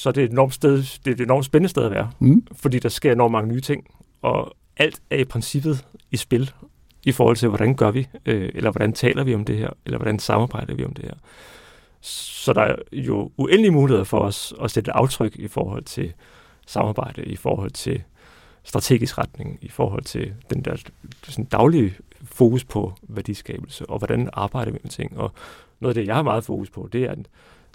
så det er et enormt, sted, det er et enormt spændende sted at være, mm. fordi der sker enormt mange nye ting, og alt er i princippet i spil i forhold til, hvordan gør vi, øh, eller hvordan taler vi om det her, eller hvordan samarbejder vi om det her. Så der er jo uendelige muligheder for os at sætte aftryk i forhold til samarbejde, i forhold til strategisk retning i forhold til den der sådan daglige fokus på værdiskabelse, og hvordan arbejder vi med ting. Og noget af det, jeg har meget fokus på, det er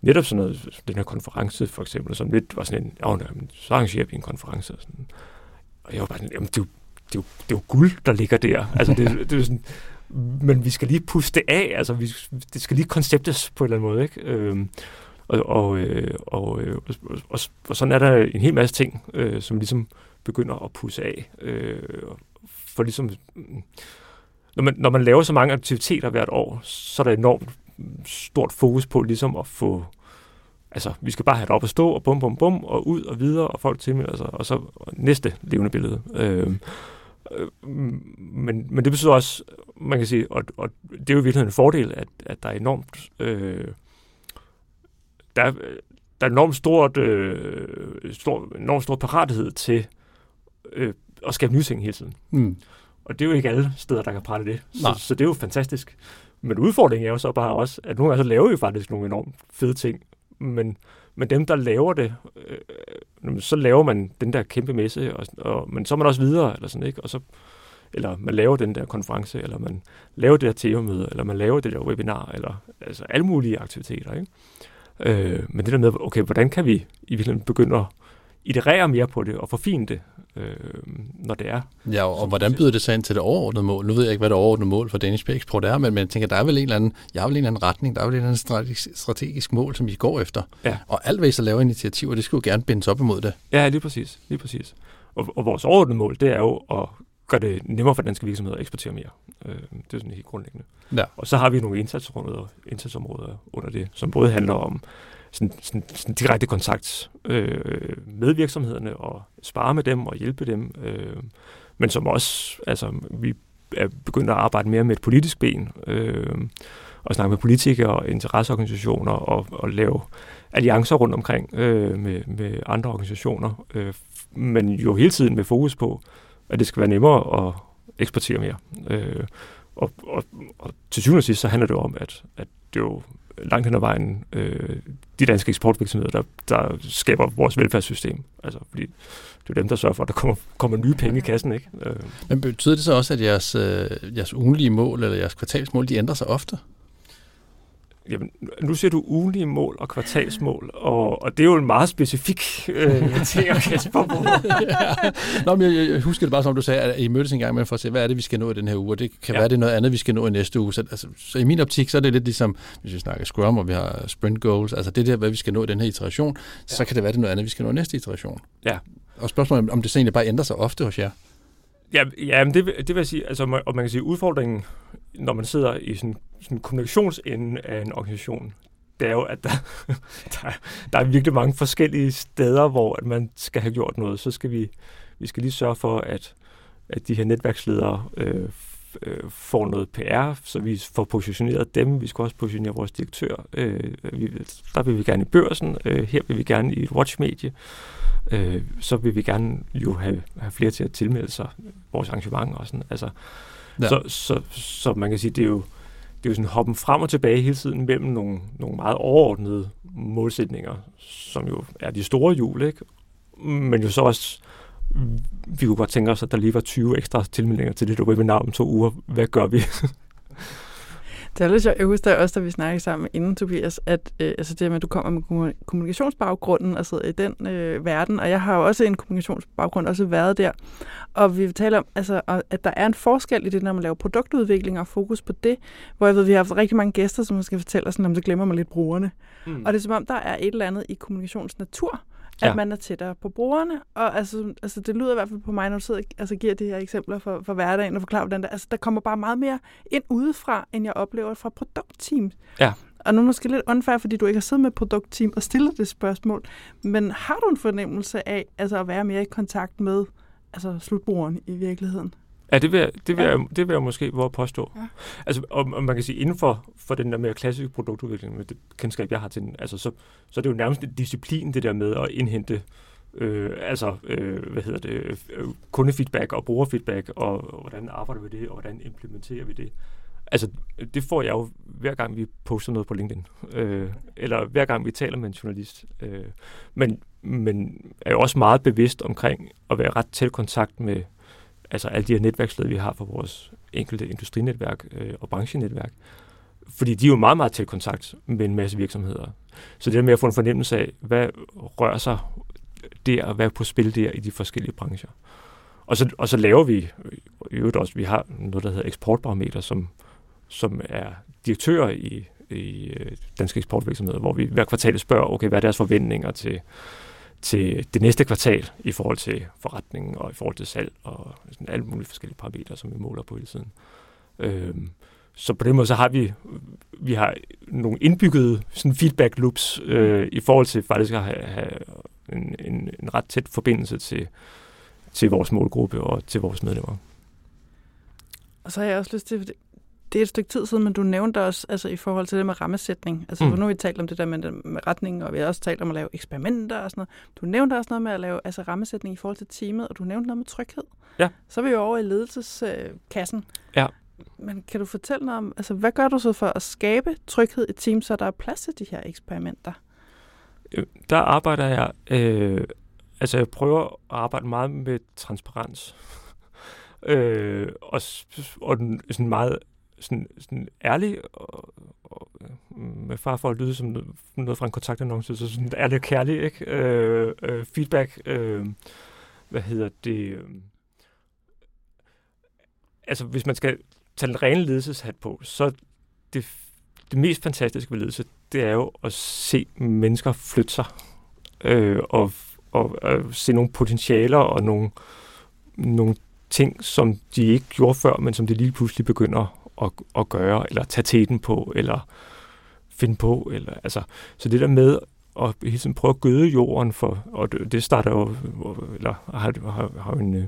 netop sådan noget, den her konference for eksempel, som lidt var sådan en, ja, så arrangerer vi en konference. Og, sådan. og jeg var bare sådan, jamen det er jo, det er jo, det er jo guld, der ligger der. Altså det, det er sådan, men vi skal lige puste det af, altså vi, det skal lige konceptes på en eller anden måde, ikke? Øhm, og, og, øh, og, øh, og, og, og sådan er der en hel masse ting, øh, som ligesom begynder at pusse af. Øh, for ligesom, når man, når man laver så mange aktiviteter hvert år, så er der enormt stort fokus på ligesom at få, altså vi skal bare have det op at stå, og bum, bum, bum, og ud og videre, og folk tilmelder sig, og så og næste levende billede. Øh, øh, men, men det betyder også, man kan sige, og, og det er jo i virkeligheden en fordel, at, at der er enormt, øh, der, er, der er enormt stort, øh, stor, enormt stor parathed til øh, at skabe nye ting hele tiden. Mm. Og det er jo ikke alle steder, der kan prate det. Så, så det er jo fantastisk. Men udfordringen er jo så bare også, at nogle gange så laver vi faktisk nogle enormt fede ting, men, men dem, der laver det, øh, øh, så laver man den der kæmpe messe, og, og, men så er man også videre, eller sådan, ikke? Og så, eller man laver den der konference, eller man laver det der temamøde, eller man laver det der webinar, eller altså alle mulige aktiviteter, ikke? Øh, men det der med, okay, hvordan kan vi i virkeligheden begynde at iterere mere på det og forfine det, øh, når det er. Ja, og, og hvordan byder det sig ind til det overordnede mål? Nu ved jeg ikke, hvad det overordnede mål for Danish Export er, men, men jeg tænker, der er vel en eller anden, jeg har vel en eller anden retning, der er vel en eller anden strategisk, strategisk mål, som I går efter. Ja. Og alt, hvad I så laver initiativer, det skulle jo gerne bindes op imod det. Ja, lige præcis. Lige præcis. Og, og vores overordnede mål, det er jo at gøre det nemmere for danske virksomheder at eksportere mere. Øh, det er sådan helt grundlæggende. Ja. Og så har vi nogle indsatsområder, indsatsområder under det, som både handler om sådan, sådan, sådan direkte kontakt øh, med virksomhederne og spare med dem og hjælpe dem, øh, men som også, altså vi er begyndt at arbejde mere med et politisk ben, øh, og snakke med politikere og interesseorganisationer og, og lave alliancer rundt omkring øh, med, med andre organisationer, øh, men jo hele tiden med fokus på, at det skal være nemmere at eksportere mere. Øh, og, og, og til syvende og sidst, så handler det om, at, at det jo langt hen ad vejen øh, de danske eksportvirksomheder, der, der skaber vores velfærdssystem. Altså, fordi det er dem, der sørger for, at der kommer, kommer nye penge i kassen. Ikke? Øh. Men betyder det så også, at jeres, øh, jeres ugenlige mål eller jeres kvartalsmål, de ændrer sig ofte? Jamen, nu ser du ugenlige mål og kvartalsmål, og, og det er jo en meget specifik øh, ting at kaste på ja. Nå, men jeg, jeg husker det bare, som du sagde, at I mødtes en gang med for at se, hvad er det, vi skal nå i den her uge, og det kan ja. være, det er noget andet, vi skal nå i næste uge. Så, altså, så i min optik, så er det lidt ligesom, hvis vi snakker Scrum, og vi har sprint goals, altså det der, hvad vi skal nå i den her iteration, ja. så kan det være, det er noget andet, vi skal nå i næste iteration. Ja. Og spørgsmålet om det så egentlig bare ændrer sig ofte hos jer? Ja, ja men det, det vil jeg sige, altså, og man kan sige, udfordringen, når man sidder i sådan, sådan kommunikationsenden af en organisation, det er jo, at der, der, der er virkelig mange forskellige steder, hvor at man skal have gjort noget. Så skal vi, vi skal lige sørge for, at, at de her netværksledere øh, øh, får noget PR, så vi får positioneret dem. Vi skal også positionere vores direktør. Øh, vi, der vil vi gerne i børsen. Øh, her vil vi gerne i et watchmedie øh, så vil vi gerne jo have, have flere til at tilmelde sig vores arrangement og sådan. Altså, ja. så, så, så man kan sige, det er jo, det er jo sådan hoppen frem og tilbage hele tiden mellem nogle, nogle meget overordnede målsætninger, som jo er de store hjul, ikke? men jo så også, vi kunne godt tænke os, at der lige var 20 ekstra tilmeldinger til det der webinar om to uger. Hvad gør vi? Det er lidt sjovt. Jeg husker også, da vi snakkede sammen inden, Tobias, at øh, altså det med, at du kommer med kommunikationsbaggrunden og sidder i den øh, verden, og jeg har jo også en kommunikationsbaggrund, også været der. Og vi taler om, altså, at der er en forskel i det, når man laver produktudvikling og fokus på det, hvor jeg ved, vi har haft rigtig mange gæster, som skal fortælle os, om det glemmer man lidt brugerne. Mm. Og det er som om, der er et eller andet i kommunikationsnatur, at ja. man er tættere på brugerne. Og altså, altså, det lyder i hvert fald på mig, når du sidder altså, giver de her eksempler for, for hverdagen og forklarer, hvordan der, altså, der kommer bare meget mere ind udefra, end jeg oplever fra produktteam. Ja. Og nu er det måske lidt unfair, fordi du ikke har siddet med produktteam og stillet det spørgsmål. Men har du en fornemmelse af altså, at være mere i kontakt med altså, slutbrugeren i virkeligheden? Ja, det vil, det vil, ja. jeg, det vil jeg måske våge påstå. Ja. Altså, og, og man kan sige, inden for, for den der mere klassiske produktudvikling, med det kendskab, jeg har til den, altså, så, så er det jo nærmest en disciplin, det der med at indhente øh, altså, øh, hvad hedder det, øh, kundefeedback og brugerfeedback, og, og hvordan arbejder vi det, og hvordan implementerer vi det. Altså, det får jeg jo hver gang vi poster noget på LinkedIn, øh, eller hver gang vi taler med en journalist. Øh, men, men er jo også meget bevidst omkring at være ret tæt kontakt med altså alle de her netværksled, vi har for vores enkelte industrinetværk øh, og branchenetværk. Fordi de er jo meget, meget tæt kontakt med en masse virksomheder. Så det der med at få en fornemmelse af, hvad rører sig der, og hvad er på spil der i de forskellige brancher. Og så, og så laver vi i øvrigt også, vi har noget, der hedder eksportbarometer, som, som er direktører i, i øh, danske eksportvirksomheder, hvor vi hver kvartal spørger, okay, hvad er deres forventninger til, til det næste kvartal i forhold til forretningen og i forhold til salg og sådan alle mulige forskellige parametre, som vi måler på hele tiden. Øhm, så på den måde så har vi, vi har nogle indbyggede sådan feedback loops øh, i forhold til faktisk at have, have en, en, en ret tæt forbindelse til, til vores målgruppe og til vores medlemmer. Og så har jeg også lyst til, det er et stykke tid siden, men du nævnte også altså, i forhold til det med rammesætning. Altså, mm. nu har vi talt om det der med, med retningen, og vi har også talt om at lave eksperimenter og sådan noget. Du nævnte også noget med at lave altså, rammesætning i forhold til teamet, og du nævnte noget med tryghed. Ja. Så er vi jo over i ledelseskassen. Øh, ja. Men kan du fortælle noget om, altså, hvad gør du så for at skabe tryghed i team, så der er plads til de her eksperimenter? Øh, der arbejder jeg, øh, altså jeg prøver at arbejde meget med transparens. øh, og, og sådan meget sådan, sådan ærlig og, og øh, med far for at lyde som noget, noget fra en kontaktannonce, så sådan ærlig og kærlig, ikke? Øh, øh, feedback, øh, hvad hedder det? Øh, altså, hvis man skal tage den rene ledelseshat på, så det, det mest fantastiske ved ledelse, det er jo at se mennesker flytte sig, øh, og, og, og se nogle potentialer og nogle, nogle ting, som de ikke gjorde før, men som de lige pludselig begynder at, at gøre, eller tage teten på, eller finde på. Eller, altså, så det der med at hele tiden prøve at gøde jorden for, og det, det starter jo, eller har, har, har en, øh,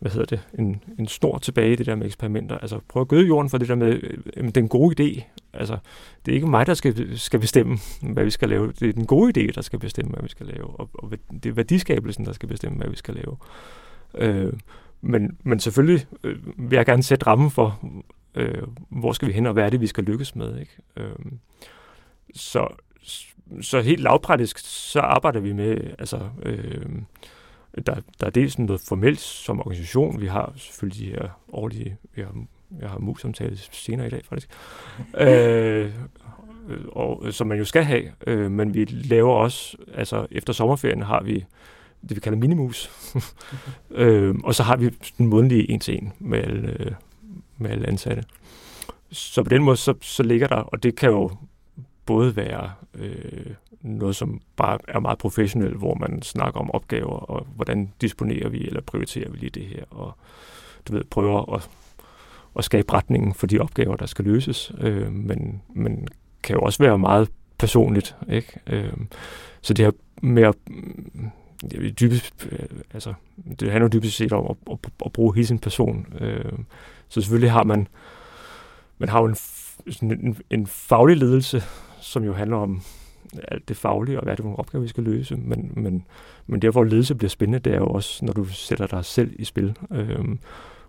hvad hedder det, en, en snor tilbage i det der med eksperimenter. Altså prøve at gøde jorden for det der med, øh, den gode idé. Altså, det er ikke mig, der skal, skal bestemme, hvad vi skal lave. Det er den gode idé, der skal bestemme, hvad vi skal lave. Og, og det er værdiskabelsen, der skal bestemme, hvad vi skal lave. Øh, men, men selvfølgelig øh, vil jeg gerne sætte rammen for, øh, hvor skal vi hen, og hvad er det, vi skal lykkes med. Ikke? Øh, så, så helt lavpraktisk, så arbejder vi med, altså, øh, der, der er dels noget formelt som organisation. Vi har selvfølgelig de her årlige, vi har, jeg har mus-samtale senere i dag faktisk, øh, og, som man jo skal have, øh, men vi laver også, altså efter sommerferien har vi det, vi kalder minimus, øh, og så har vi den månedlige en til en med alle, med alle ansatte. Så på den måde, så, så ligger der, og det kan jo både være øh, noget, som bare er meget professionelt, hvor man snakker om opgaver, og hvordan disponerer vi, eller prioriterer vi lige det her, og du ved, prøver at, at skabe retningen for de opgaver, der skal løses, øh, men, men kan jo også være meget personligt, ikke? Øh, så det her med at dybest, øh, altså, det handler dybest set om at, at, at bruge hele sin person. Øh, så selvfølgelig har man, man har jo en, sådan en, en faglig ledelse, som jo handler om alt det faglige, og hvad er det for nogle opgaver, vi skal løse. Men, men, men der, hvor ledelse bliver spændende, det er jo også, når du sætter dig selv i spil. Øhm,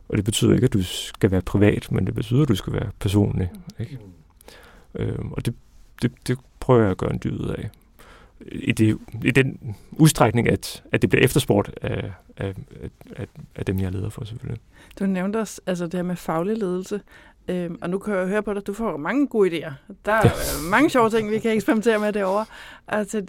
og det betyder ikke, at du skal være privat, men det betyder, at du skal være personlig. Ikke? Øhm, og det, det, det prøver jeg at gøre en dyd af. I, det, I den udstrækning, at, at det bliver efterspurgt af, af, af, af dem, jeg leder for selvfølgelig. Du nævnte også altså det her med faglig ledelse. Øhm, og nu kan jeg høre på dig, at du får mange gode idéer. Der er ja. mange sjove ting, vi kan eksperimentere med derovre. Altså,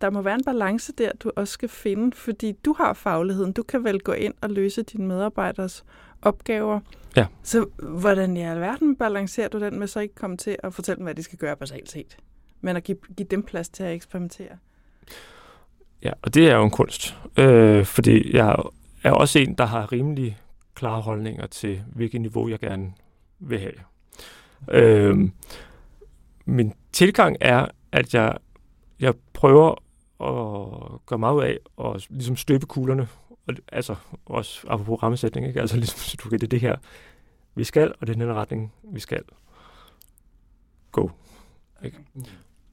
der må være en balance der, du også skal finde, fordi du har fagligheden. Du kan vel gå ind og løse dine medarbejderes opgaver. Ja. Så hvordan i alverden balancerer du den med så ikke komme til at fortælle dem, hvad de skal gøre basalt set, men at give, give dem plads til at eksperimentere? Ja, og det er jo en kunst, øh, fordi jeg er også en, der har rimelig klare holdninger til, hvilket niveau jeg gerne vil have. Øh, min tilgang er, at jeg, jeg prøver at gøre meget ud af at ligesom støbe kuglerne, og, altså også apropos rammesætning, ikke? altså ligesom, så du kan det, det her, vi skal, og det er den retning, vi skal. Go. Ikke?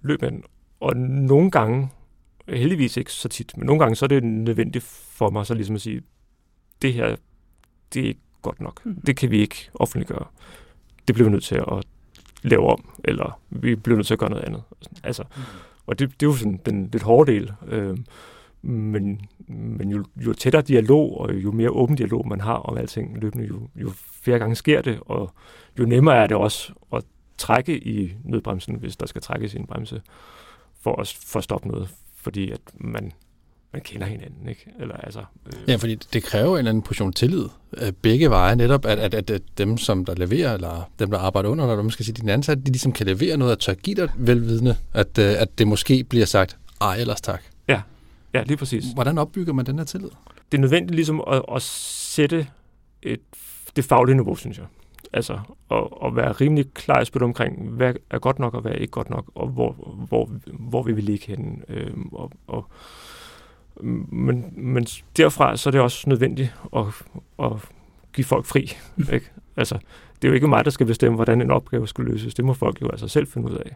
Løb den. Og nogle gange, heldigvis ikke så tit, men nogle gange så er det nødvendigt for mig så ligesom at sige, det her, det er ikke godt nok. Mm. Det kan vi ikke offentliggøre. Det bliver vi nødt til at lave om, eller vi bliver nødt til at gøre noget andet. Altså, mm. og det, det er jo sådan den lidt hårde del. Øh, men men jo, jo tættere dialog, og jo mere åben dialog man har om alting løbende, jo, jo flere gange sker det, og jo nemmere er det også at trække i nødbremsen, hvis der skal trækkes i en bremse, for at, for at stoppe noget, fordi at man, man kender hinanden, ikke? Eller, altså, øh... Ja, fordi det kræver en eller anden portion tillid øh, begge veje, netop at, at, at, at dem, som der leverer, eller dem, der arbejder under, eller man skal sige, dine ansatte, de ligesom kan levere noget, at tør give dig velvidende, at, øh, at det måske bliver sagt, ej, ellers tak. Ja, ja, lige præcis. Hvordan opbygger man den her tillid? Det er nødvendigt ligesom at, at sætte et, det faglige niveau, synes jeg. Altså at, at være rimelig klar i spil omkring, hvad er godt nok, og hvad er ikke godt nok, og hvor, hvor, hvor vil vi ligge henne. Øhm, og, og, men, men derfra så er det også nødvendigt at, at give folk fri. Ikke? Altså, det er jo ikke mig, der skal bestemme, hvordan en opgave skal løses. Det må folk jo altså selv finde ud af.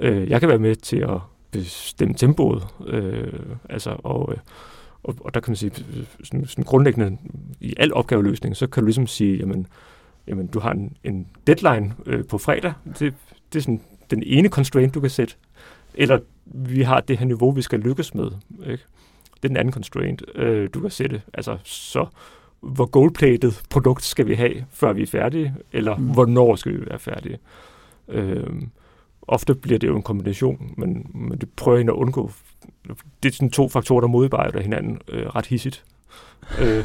Øh, jeg kan være med til at bestemme tempoet. Øh, altså, og, øh, og, og der kan man sige, sådan, sådan grundlæggende i al opgaveløsning, så kan du ligesom sige, jamen, jamen du har en, en deadline øh, på fredag. Det, det er sådan den ene constraint, du kan sætte. Eller vi har det her niveau, vi skal lykkes med. Ikke? Det er den anden constraint, øh, du kan sætte. Altså, så hvor goldplated produkt skal vi have, før vi er færdige, eller mm. hvornår skal vi være færdige. Øh, ofte bliver det jo en kombination, men, men det prøver jeg at undgå. Det er sådan to faktorer, der modarbejder hinanden øh, ret hissigt. øh,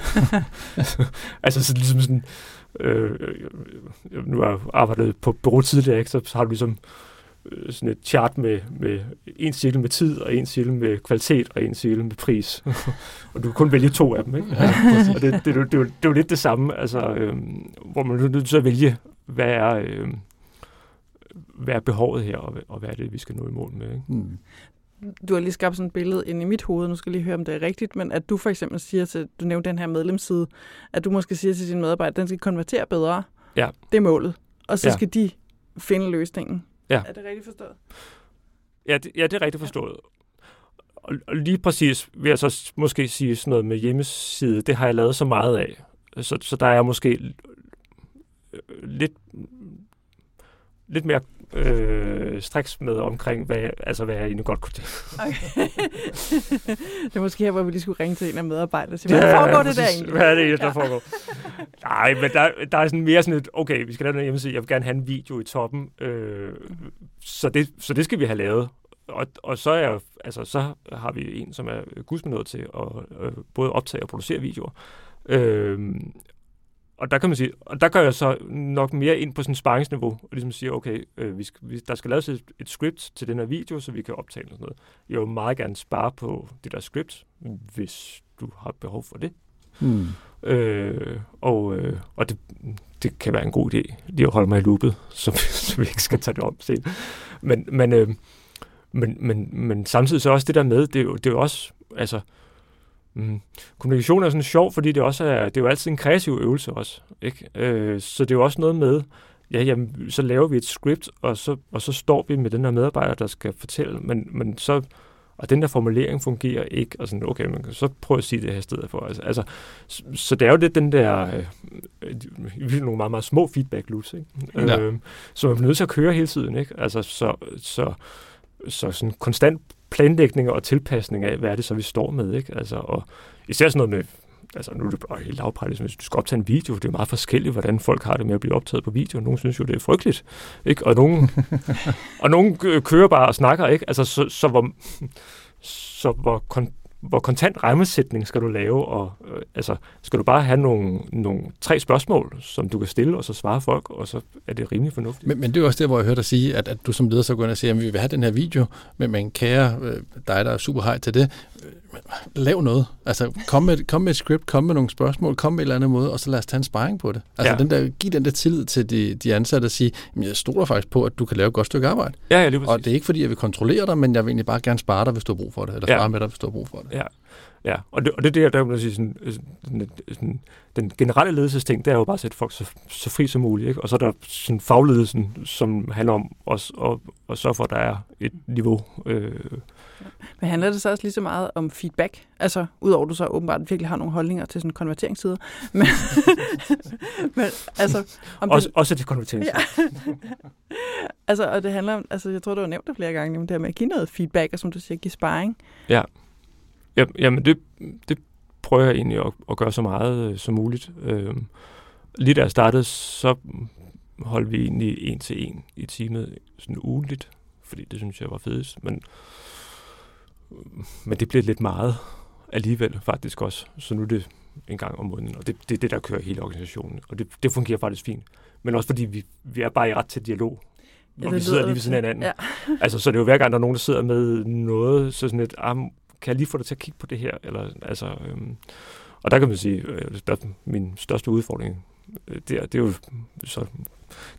altså så ligesom sådan, øh, nu har jeg arbejdet på bureau tidligere, ikke, så har du ligesom øh, sådan et chart med, med en cirkel med tid, og en cirkel med kvalitet, og en cirkel med pris. og du kan kun vælge to af dem, ikke? Ja, og det, det, det, det, det, det er jo lidt det samme, altså, øh, hvor man er nødt til at vælge, hvad er... Øh, hvad er behovet her, og, og hvad er det, vi skal nå i mål med. Ikke? Mm. Du har lige skabt sådan et billede ind i mit hoved, nu skal jeg lige høre, om det er rigtigt, men at du for eksempel siger til, du nævnte den her medlemsside, at du måske siger til dine medarbejdere, at den skal konvertere bedre. Ja. Det er målet. Og så ja. skal de finde løsningen. Ja. Er det rigtigt forstået? Ja, det, ja, det er rigtigt forstået. Og, og lige præcis vil jeg så måske sige sådan noget med hjemmeside, det har jeg lavet så meget af. Så, så der er måske lidt lidt mere øh, striks med omkring, hvad, altså, hvad jeg egentlig godt kunne tænke. Okay. det er måske her, hvor vi lige skulle ringe til en af medarbejderne. Hvad ja, foregår det der egentlig? Hvad er det, der ja. foregår? Nej, men der, der er sådan mere sådan et, okay, vi skal lave en hjemmeside, jeg vil gerne have en video i toppen, øh, så, det, så det skal vi have lavet. Og, og så, er, altså, så har vi en, som er gudsbenået til at øh, både optage og producere videoer. Øh, og der kan man sige, og der gør jeg så nok mere ind på sådan et sparringsniveau, og ligesom siger, okay, øh, vi skal, vi, der skal laves et, et script til den her video, så vi kan optage sådan noget. Jeg vil meget gerne spare på det der script, hvis du har behov for det. Hmm. Øh, og øh, og det, det kan være en god idé, lige at holde mig i loopet, så, så vi ikke skal tage det om sen. Men, men, øh, men, men, men samtidig så også det der med, det er jo, det er jo også, altså, Mm. Kommunikation er sådan sjov, fordi det også er, det er jo altid en kreativ øvelse også. Ikke? Øh, så det er jo også noget med, ja, jamen, så laver vi et script, og så, og så står vi med den her medarbejder, der skal fortælle, men, men så, og den der formulering fungerer ikke, og sådan, okay, man kan så prøve at sige det her sted for. Altså, altså så, så det er jo lidt den der, øh, nogle meget, meget små feedback loops, ikke? Ja. Øh, så man er nødt til at køre hele tiden, ikke? Altså, så, så, så sådan konstant planlægning og tilpasning af, hvad er det så, vi står med, ikke? Altså, og især sådan noget med, altså nu er det bare helt lavpræget, hvis du skal optage en video, det er meget forskelligt, hvordan folk har det med at blive optaget på video. Nogle synes jo, det er frygteligt, ikke? Og nogen, og nogen kører bare og snakker, ikke? Altså, så, så hvor, så hvor kon- hvor kontant rammesætning skal du lave, og øh, altså, skal du bare have nogle, nogle tre spørgsmål, som du kan stille, og så svare folk, og så er det rimelig fornuftigt. Men, men det er også der, hvor jeg hørte dig sige, at, at du som leder så går ind og siger, at vi vil have den her video, men, men kære øh, dig, der er super hej til det, lav noget. Altså, kom med, kom med et script, kom med nogle spørgsmål, kom med et eller andet måde, og så lad os tage en sparring på det. Altså, ja. den der, giv den der tillid til de, de ansatte og sige, jeg stoler faktisk på, at du kan lave et godt stykke arbejde. Ja, ja, lige og det er ikke, fordi jeg vil kontrollere dig, men jeg vil egentlig bare gerne spare dig, hvis du har brug for det, eller spare ja. med dig, hvis du har brug for det. Ja. Ja, og det, og det der, der vil sige, sådan, sådan, sådan, den generelle ledelsesting, det er jo bare at sætte folk så, så fri som muligt, ikke? og så er der sådan fagledelsen, som handler om os, og, og så for, at der er et niveau, øh, men handler det så også lige så meget om feedback? Altså, udover at du så åbenbart virkelig har nogle holdninger til sådan konverteringssider. Men, men altså... Om også, det, også til konverteringssider. Altså, og det handler om, altså, jeg tror, du har nævnt det flere gange, men det her med at give noget feedback, og som du siger, give sparring. Ja. Ja jamen, det, det prøver jeg egentlig at, at gøre så meget øh, som muligt. Øh, lige da jeg startede, så holdt vi egentlig en til en i teamet sådan ugenligt, fordi det synes jeg var fedest, men, men det blev lidt meget alligevel faktisk også, så nu er det en gang om måneden, og det, det er det, der kører hele organisationen, og det, det fungerer faktisk fint. Men også fordi vi, vi er bare i ret til dialog, når ja, vi sidder lige ved siden af hinanden. Ja. altså, så det er jo hver gang, der er nogen, der sidder med noget, så sådan et, ah, kan jeg lige få dig til at kigge på det her? Eller, altså, øhm, og der kan man sige, øh, min største udfordring Øh, der, det er jo så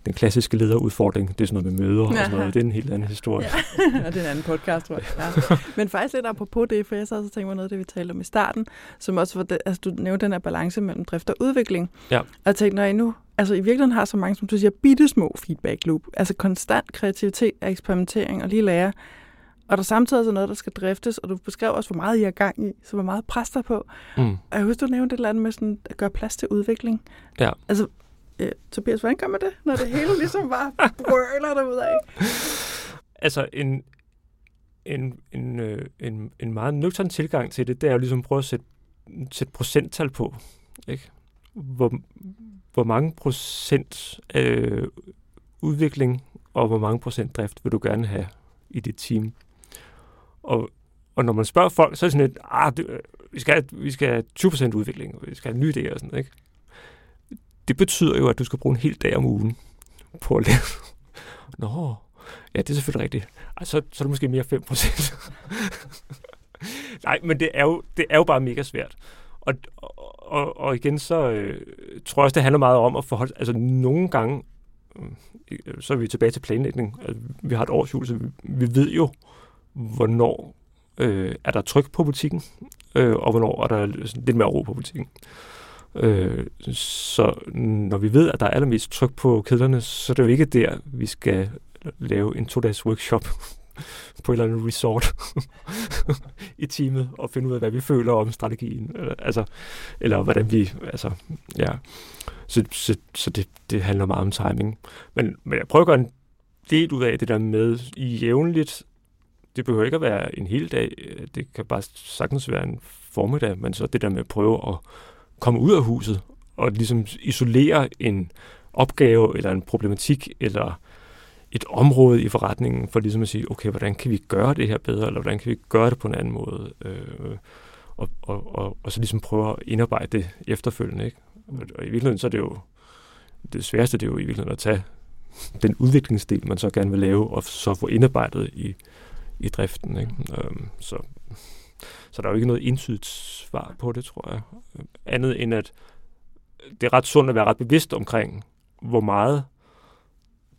den klassiske lederudfordring. Det er sådan noget med møder og sådan noget. Det er en helt anden historie. Ja, og det er en anden podcast, tror jeg. Ja. Men faktisk lidt apropos det, for jeg så også tænkt mig noget af det, vi talte om i starten, som også var det, altså du nævnte den her balance mellem drift og udvikling. Ja. Og jeg tænkte, når I nu altså i virkeligheden har så mange, som du siger, bitte små feedback loop, altså konstant kreativitet og eksperimentering og lige lære, og der samtidig er noget, der skal driftes, og du beskrev også, hvor meget I er gang i, så hvor meget pres der på. Mm. Og jeg husker, du nævnte et eller andet med sådan, at gøre plads til udvikling. Ja. Altså, øh, Tobias, hvordan gør man det, når det hele ligesom bare brøler af? Altså, en, en, en, øh, en, en meget nøgtern tilgang til det, det er jo ligesom at prøve at sætte, sætte procenttal på. Ikke? Hvor, hvor mange procent øh, udvikling og hvor mange procent drift vil du gerne have i dit team? Og, og når man spørger folk, så er det sådan lidt, ah, det, øh, vi, skal have, vi skal have 20% udvikling, og vi skal have nye idéer og sådan ikke? Det betyder jo, at du skal bruge en hel dag om ugen på at lave. Nå, ja, det er selvfølgelig rigtigt. Ej, så, så er det måske mere 5%. Nej, men det er, jo, det er jo bare mega svært. Og, og, og igen, så øh, tror jeg også, det handler meget om at forholde... Altså, nogle gange, øh, så er vi tilbage til planlægning. Altså, vi har et årsjul, så vi, vi ved jo, hvornår øh, er der tryk på butikken, øh, og hvornår er der lidt mere ro på butikken. Øh, så når vi ved, at der er allermest tryk på kæderne, så er det jo ikke der, vi skal lave en to-dages workshop på et eller andet resort i teamet og finde ud af, hvad vi føler om strategien. Eller, altså, eller hvordan vi... Altså, ja. Så, så, så det, det handler meget om timing. Men, men jeg prøver at gøre en del ud af det der med jævnligt det behøver ikke at være en hel dag. Øh, det kan bare sagtens være en formiddag, men så det der med at prøve at komme ud af huset og ligesom isolere en opgave eller en problematik eller et område i forretningen for ligesom at sige, okay, hvordan kan vi gøre det her bedre, eller hvordan kan vi gøre det på en anden måde, øh, og, og, og, og så ligesom prøve at indarbejde det efterfølgende. Ikke? Og, og i virkeligheden så er det jo, det sværeste det er jo i virkeligheden at tage den udviklingsdel, man så gerne vil lave, og så få indarbejdet i, i driften. Ikke? Øhm, så, så der er jo ikke noget entydigt svar på det, tror jeg. Andet end at det er ret sundt at være ret bevidst omkring, hvor meget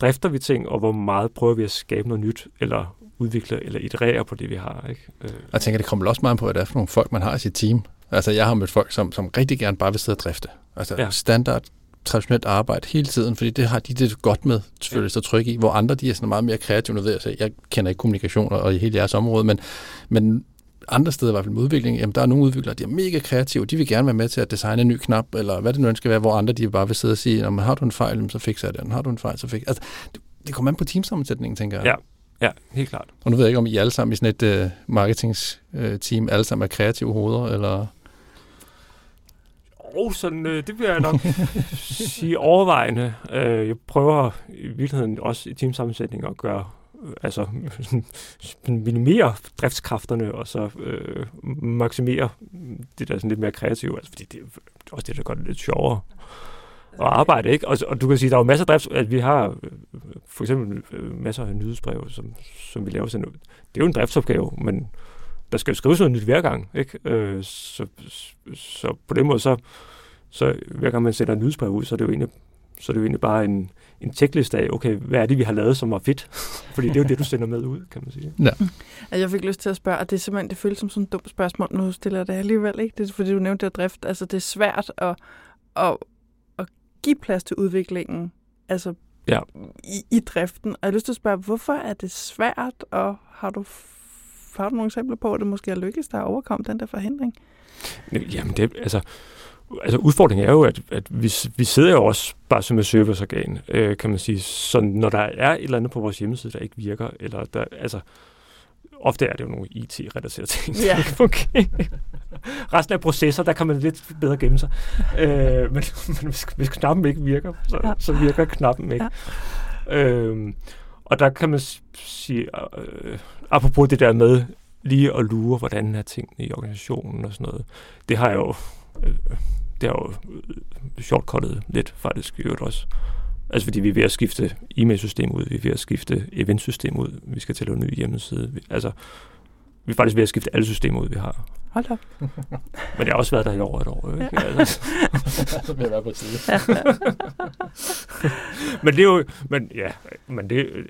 drifter vi ting, og hvor meget prøver vi at skabe noget nyt, eller udvikle eller iterere på det, vi har. Ikke? Øh. Jeg tænker, det kommer også meget på, at det er for nogle folk, man har i sit team. Altså, jeg har mødt folk, som, som rigtig gerne bare vil sidde og drifte. Altså, ja. standard traditionelt arbejde hele tiden, fordi det har de det godt med, selvfølgelig så tryk i, hvor andre de er sådan meget mere kreative. Nu ved jeg, jeg kender ikke kommunikation og i hele jeres område, men, men andre steder, i hvert fald med udvikling, jamen der er nogle udviklere, de er mega kreative, de vil gerne være med til at designe en ny knap, eller hvad det nu skal være, hvor andre de bare vil sidde og sige, når har du en fejl, så fikser jeg den. Har du en fejl, så fikser altså, det, det kommer an på teamsammensætningen, tænker jeg. Ja, Ja, helt klart. Og nu ved jeg ikke, om I alle sammen i sådan et uh, marketingsteam alle sammen er kreative hoveder, eller oh, sådan, øh, det vil jeg nok sige overvejende. Øh, jeg prøver i virkeligheden også i teamsammensætning at gøre øh, altså minimere driftskræfterne og så øh, maksimere det der sådan lidt mere kreative, altså fordi det er også det, der gør det lidt sjovere at arbejde, ikke? Og, og du kan sige, der er jo masser af drift, at vi har øh, for eksempel øh, masser af nyhedsbreve, som, som vi laver sådan noget. Det er jo en driftsopgave, men der skal jo skrives noget nyt hver gang. Ikke? Øh, så, så på den måde, så, så hver gang man sender en nyhedsbrev ud, så er det jo egentlig, så er det jo egentlig bare en, en checkliste af, okay, hvad er det, vi har lavet, som var fedt? Fordi det er jo det, du sender med ud, kan man sige. Ja. Jeg fik lyst til at spørge, og det er simpelthen, det føles som sådan et dumt spørgsmål, nu stiller jeg det alligevel, ikke? Det er fordi, du nævnte det drift. Altså, det er svært at, at, at give plads til udviklingen, altså ja. i, i driften. Og jeg har lyst til at spørge, hvorfor er det svært, og har du har du nogle eksempler på, at det måske er lykkes der at overkomme den der forhindring? Jamen, det, altså, altså udfordringen er jo, at, at vi, vi sidder jo også bare som et serviceorgan, øh, kan man sige. Så når der er et eller andet på vores hjemmeside, der ikke virker, eller der, altså, ofte er det jo nogle IT-relaterede ting, der Ja. ikke fungerer. Resten af processer, der kan man lidt bedre gemme sig. øh, men, men hvis, hvis knappen ikke virker, så, ja. så virker knappen ikke. Ja. Øh, og der kan man sige, øh, øh, apropos det der med lige at lure, hvordan er tingene i organisationen og sådan noget, det har jeg jo, øh, øh, det har jo øh, shortcuttet lidt faktisk i øvrigt også. Altså fordi vi er ved at skifte e-mail-system ud, vi er ved at skifte eventsystem ud, vi skal til at lave en ny hjemmeside. Vi, altså, vi er faktisk ved at skifte alle systemer ud, vi har. Hold op. Men jeg har også været der i over et år. Ikke? Ja. Altså, så vil jeg være på tide. men det er jo, men ja, men det,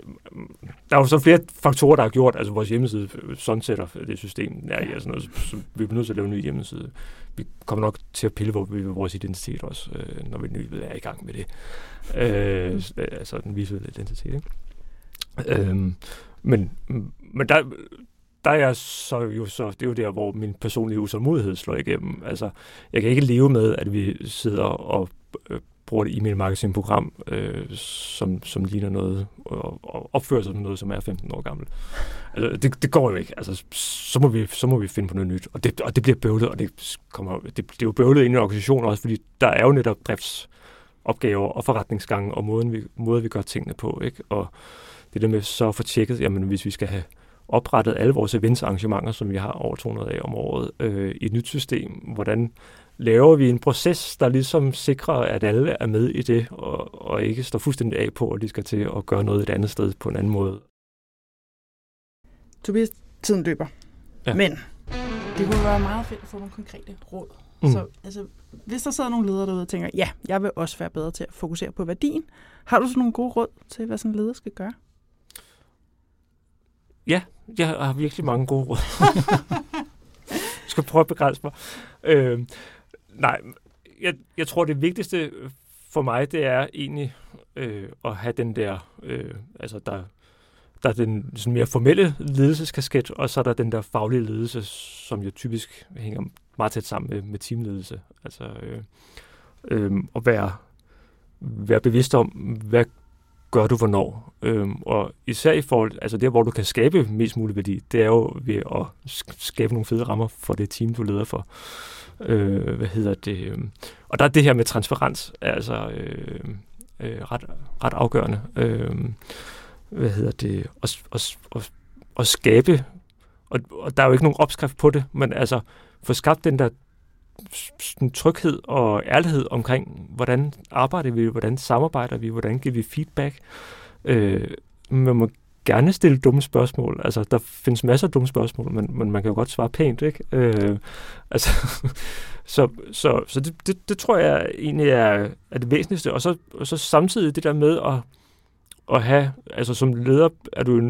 der er jo så flere faktorer, der har gjort, altså vores hjemmeside sunsetter det system, der er, altså noget, så vi er nødt til at lave en ny hjemmeside. Vi kommer nok til at pille ved vores identitet også, øh, når vi nu er i gang med det. Øh, altså den visuelle identitet, ikke? Øhm, men, men der, der er jeg så jo så, det er jo der, hvor min personlige usålmodighed slår igennem. Altså, jeg kan ikke leve med, at vi sidder og øh, bruger et e-mail marketing program, øh, som, som ligner noget, og, og opfører sig som noget, som er 15 år gammelt. Altså, det, det går jo ikke. Altså, så må, vi, så må vi finde på noget nyt. Og det, og det bliver bøvlet, og det, kommer, det, det er jo bøvlet ind i organisationen også, fordi der er jo netop driftsopgaver og forretningsgange, og måden vi, måden vi gør tingene på. Ikke? Og det der med så at få tjekket, jamen hvis vi skal have oprettet alle vores eventsarrangementer, som vi har over 200 af om året, øh, i et nyt system, hvordan laver vi en proces, der ligesom sikrer, at alle er med i det, og, og ikke står fuldstændig af på, at de skal til at gøre noget et andet sted på en anden måde. Tobias, tiden løber. Ja. Men det kunne være meget fedt at få nogle konkrete råd. Mm. Så altså, hvis der sidder nogle ledere derude og tænker, ja, jeg vil også være bedre til at fokusere på værdien, har du så nogle gode råd til, hvad sådan en leder skal gøre? Ja, jeg har virkelig mange gode råd. jeg skal prøve at begrænse mig. Øh, nej, jeg, jeg tror, det vigtigste for mig, det er egentlig øh, at have den der, øh, altså der, der er den sådan mere formelle ledelseskasket, og så er der den der faglige ledelse, som jo typisk hænger meget tæt sammen med, med teamledelse. Altså øh, øh, at være, være bevidst om, hvad gør du hvornår. Øhm, og især i forhold, altså der, hvor du kan skabe mest mulig værdi, det er jo ved at skabe nogle fede rammer for det team, du leder for. Øh, hvad hedder det? Øhm, og der er det her med transparens, altså øh, øh, ret, ret afgørende. Øh, hvad hedder det? At, at, at, at skabe, og, og der er jo ikke nogen opskrift på det, men altså få skabt den der sådan tryghed og ærlighed omkring, hvordan arbejder vi, hvordan samarbejder vi, hvordan giver vi feedback. Øh, man må gerne stille dumme spørgsmål. Altså, der findes masser af dumme spørgsmål, men, men man kan jo godt svare pænt, ikke? Øh, altså, så så, så det, det, det tror jeg egentlig er, er det væsentligste. Og så, og så samtidig det der med at, at have, altså som leder er du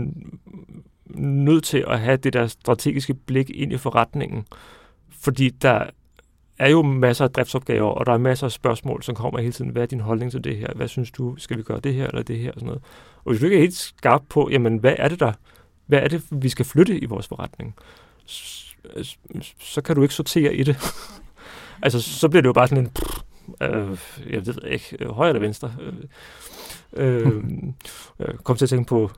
nødt til at have det der strategiske blik ind i forretningen, fordi der er jo masser af driftsopgaver, og der er masser af spørgsmål, som kommer hele tiden. Hvad er din holdning til det her? Hvad synes du? Skal vi gøre det her eller det her? Og, sådan noget. og hvis du ikke er helt skarp på, jamen, hvad er det der? Hvad er det, vi skal flytte i vores forretning? Så, Så kan du ikke sortere i det. altså, så bliver det jo bare sådan en... Pff, øh, jeg ved ikke, højre eller venstre. Øh, øh, øh kom til at tænke på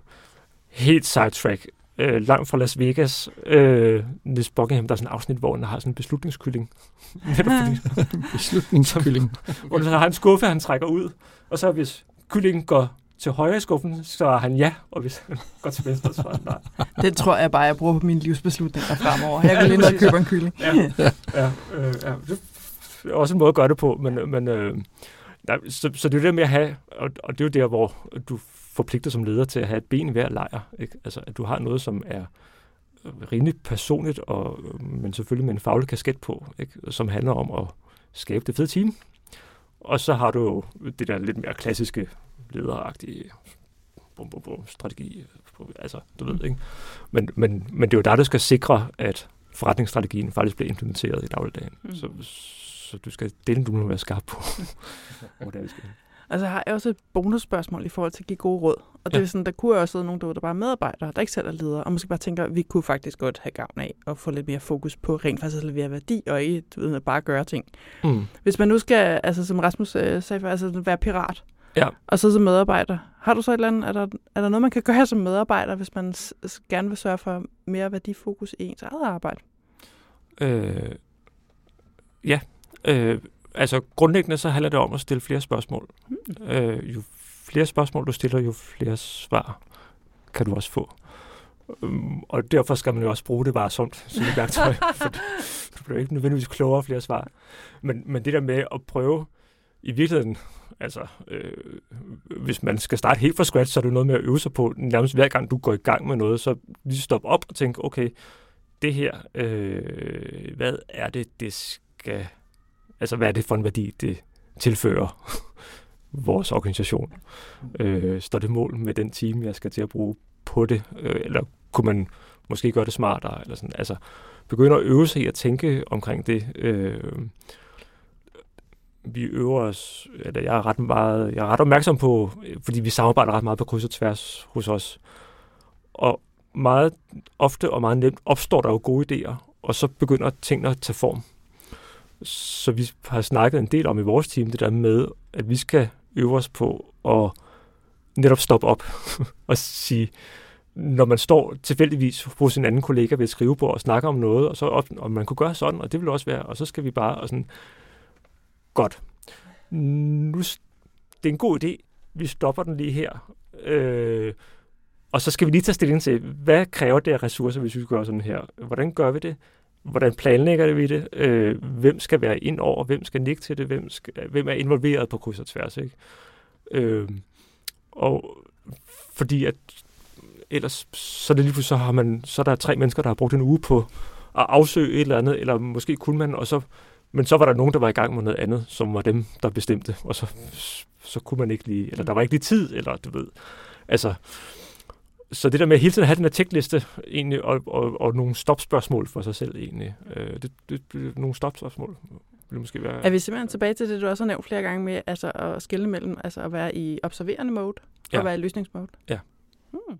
helt sidetrack. Øh, langt fra Las Vegas, øh, Nis Buckingham, der er sådan et afsnit, hvor han har sådan en beslutningskylling. Beslutningskylling. hvor han har en skuffe, han trækker ud, og så hvis kyllingen går til højre i skuffen, så er han ja, og hvis han går til venstre, så er han nej. Den tror jeg bare, jeg bruger på mine livsbeslutninger fremover. Jeg vil lige ned og købe en kylling. Ja, ja, øh, ja. Det er også en måde at gøre det på, men, men øh, nej, så, så det er det med at have, og, og det er jo der, hvor du forpligter som leder til at have et ben i hver lejr. Ikke? Altså, at du har noget, som er rimelig personligt, og, men selvfølgelig med en faglig kasket på, ikke? som handler om at skabe det fede team. Og så har du det der lidt mere klassiske lederagtige bum, bum, bum, strategi. Altså, du ved, ikke? Men, men, men det er jo der, der skal sikre, at forretningsstrategien faktisk bliver implementeret i dagligdagen. Mm. Så, så du skal dele, du må være skarp på, hvor det er, vi skal. Altså, har jeg også et bonusspørgsmål i forhold til at give gode råd. Og det Ja. er sådan, der kunne også sidde nogen derude, der bare er medarbejdere, der ikke selv er ledere, og måske bare tænker, at vi kunne faktisk godt have gavn af at få lidt mere fokus på rent faktisk at levere værdi, og ikke du ved, at bare gøre ting. Mm. Hvis man nu skal, altså som Rasmus øh, sagde før, altså være pirat, Ja. og så som medarbejder, har du så et eller andet, er der, er der noget, man kan gøre som medarbejder, hvis man s- gerne vil sørge for mere værdifokus i ens eget arbejde? Øh, ja, øh, altså grundlæggende så handler det om at stille flere spørgsmål. Hmm. Øh, jo flere spørgsmål du stiller, jo flere svar kan du også få. Øhm, og derfor skal man jo også bruge det varsomt som et værktøj, for du bliver ikke nødvendigvis klogere flere svar. Men, men det der med at prøve, i virkeligheden, altså, øh, hvis man skal starte helt fra scratch, så er det noget med at øve sig på, nærmest hver gang du går i gang med noget, så lige stoppe op og tænke, okay, det her, øh, hvad er det, det skal, altså hvad er det for en værdi, det tilfører vores organisation? Øh, står det mål med den time, jeg skal til at bruge på det? Øh, eller kunne man måske gøre det smartere? Eller sådan. Altså, begynde at øve sig i at tænke omkring det. Øh, vi øver os, eller jeg er ret meget, jeg er ret opmærksom på, fordi vi samarbejder ret meget på kryds og tværs hos os. Og meget ofte og meget nemt opstår der jo gode idéer, og så begynder tingene at tage form. Så vi har snakket en del om i vores team, det der med, at vi skal øve os på at netop stoppe op og sige, når man står tilfældigvis hos en anden kollega ved et skrivebord og snakker om noget, og så op, og man kunne gøre sådan, og det vil også være, og så skal vi bare, og sådan, godt. Nu, det er en god idé, vi stopper den lige her, øh, og så skal vi lige tage stilling til, hvad kræver det af ressourcer, hvis vi skal gøre sådan her? Hvordan gør vi det? Hvordan planlægger vi det? Øh, hvem skal være ind over? Hvem skal nikke til det? Hvem, skal, hvem er involveret på kryds og tværs? Ikke? Øh, og fordi at ellers så er det lige pludselig, så har man, så er der tre mennesker, der har brugt en uge på at afsøge et eller andet, eller måske kunne man, og så, men så var der nogen, der var i gang med noget andet, som var dem, der bestemte, og så, så kunne man ikke lige, eller der var ikke lige tid, eller du ved, altså, så det der med hele tiden at have den her tjekliste egentlig, og, og, og nogle stopspørgsmål for sig selv egentlig, øh, det, det, det, nogle stopspørgsmål vil måske være... Er vi simpelthen tilbage til det, du også har nævnt flere gange med altså at skille mellem altså at være i observerende mode og Ja. være i løsningsmode? Ja. Hmm.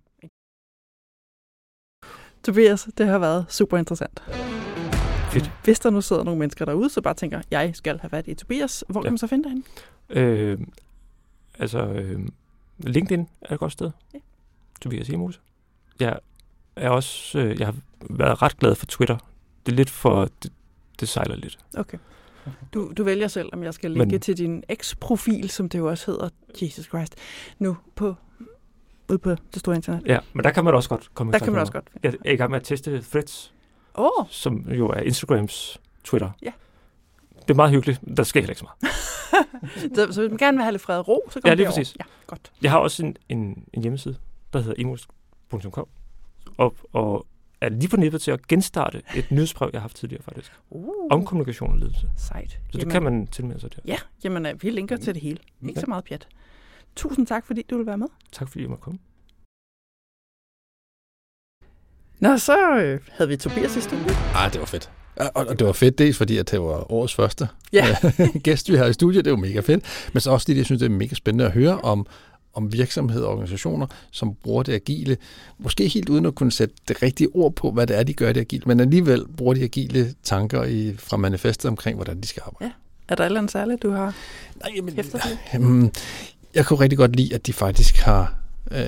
Tobias, det har været super interessant. Fedt. Hvis der nu sidder nogle mennesker derude, så bare tænker, jeg skal have været i Tobias. Hvor Ja. kan man så finde dig henne? Øh, altså, øh, LinkedIn er et godt sted. Ja. Tobias Emose. Jeg er også, øh, jeg har været ret glad for Twitter. Det er lidt for, det, det sejler lidt. Okay. Du, du vælger selv, om jeg skal linke Men- til din eks-profil, som det jo også hedder, Jesus Christ, nu på, ude på det store internet. Ja, men der kan man også godt komme Der kan man også godt. Jeg er i gang med at teste Threads, oh, som jo er Instagrams Twitter. Ja. Det er meget hyggeligt. Der sker heller ikke så meget. så, så hvis man gerne vil have lidt fred og ro, så Ja, kommer lige det præcis. Ja, godt. Jeg har også en, en, en hjemmeside, der hedder emos.com, og, og er lige på nippet til at genstarte et nyhedsbrev, jeg har haft tidligere faktisk, Uh, om kommunikation og ledelse. Sejt. Så det kan man tilmelde sig der. Ja, jamen øh, vi linker til det hele. Ikke Ja. så meget pjat. Tusind tak, fordi du vil være med. Tak fordi I måtte komme. Nå, så øh, havde vi Tobias i studiet. Ah, det var fedt. Og, og det var fedt dels, fordi at det var årets første Ja. gæst, vi har i studiet. Det var mega fedt. Men så også fordi jeg synes, det er mega spændende at høre om, om virksomheder og organisationer, som bruger det agile. Måske helt uden at kunne sætte det rigtige ord på, hvad det er, de gør det agile, men alligevel bruger de agile tanker i, fra manifestet omkring, hvordan de skal arbejde. Er der et eller andet særligt, du har Nej, jamen? Jamen, jeg kunne rigtig godt lide, at de faktisk har øh,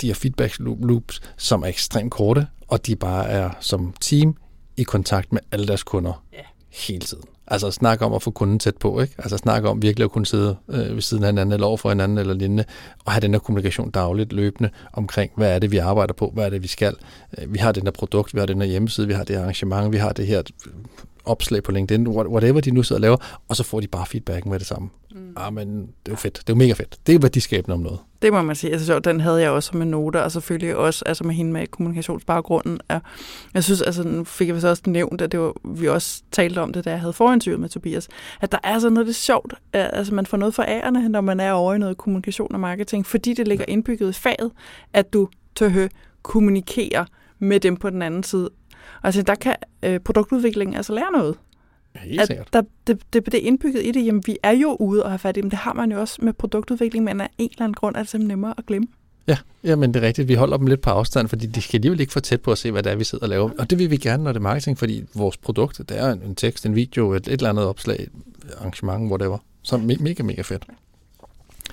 de her feedback loops, som er ekstremt korte, og de bare er som team i kontakt med alle deres kunder Ja. hele tiden. Altså snak om at få kunden tæt på, ikke? Altså snak om virkelig at kunne sidde øh, ved siden af hinanden, eller over for hinanden, eller lignende, og have den her kommunikation dagligt, løbende, omkring, hvad er det, vi arbejder på, hvad er det, vi skal. Øh, vi har den her produkt, vi har den her hjemmeside, vi har det her arrangement, vi har det her opslag på LinkedIn, what- whatever de nu sidder og laver, og så får de bare feedbacken med det samme. Mm. Ah, men det er jo fedt. Det er jo mega fedt. Det er værdiskabende om noget. Det må man sige. Altså, sjovt, den havde jeg også som en note, og selvfølgelig også altså med hende med kommunikationsbaggrunden. Og jeg synes, altså, nu fik jeg vist også nævnt, at det var, vi også talte om det, da jeg havde forinterviewet med Tobias, at der er sådan noget det er sjovt. Altså, man får noget for ærende, når man er over i noget kommunikation og marketing, fordi det ligger indbygget i faget, at du tør kommunikere med dem på den anden side. Altså, der kan øh, produktudviklingen altså lære noget. Helt at sikkert. der, det, det, det er indbygget i det, jamen vi er jo ude og have fat i dem. Det har man jo også med produktudvikling, men af en eller anden grund er det simpelthen nemmere at glemme. Ja, jamen det er rigtigt. Vi holder dem lidt på afstand, fordi de skal alligevel ikke for tæt på at se, hvad det er, vi sidder og laver. Og det vil vi gerne, når det er marketing, fordi vores produkt, det er en tekst, en video, et, et eller andet opslag, arrangement, whatever. Så me- mega, mega fedt.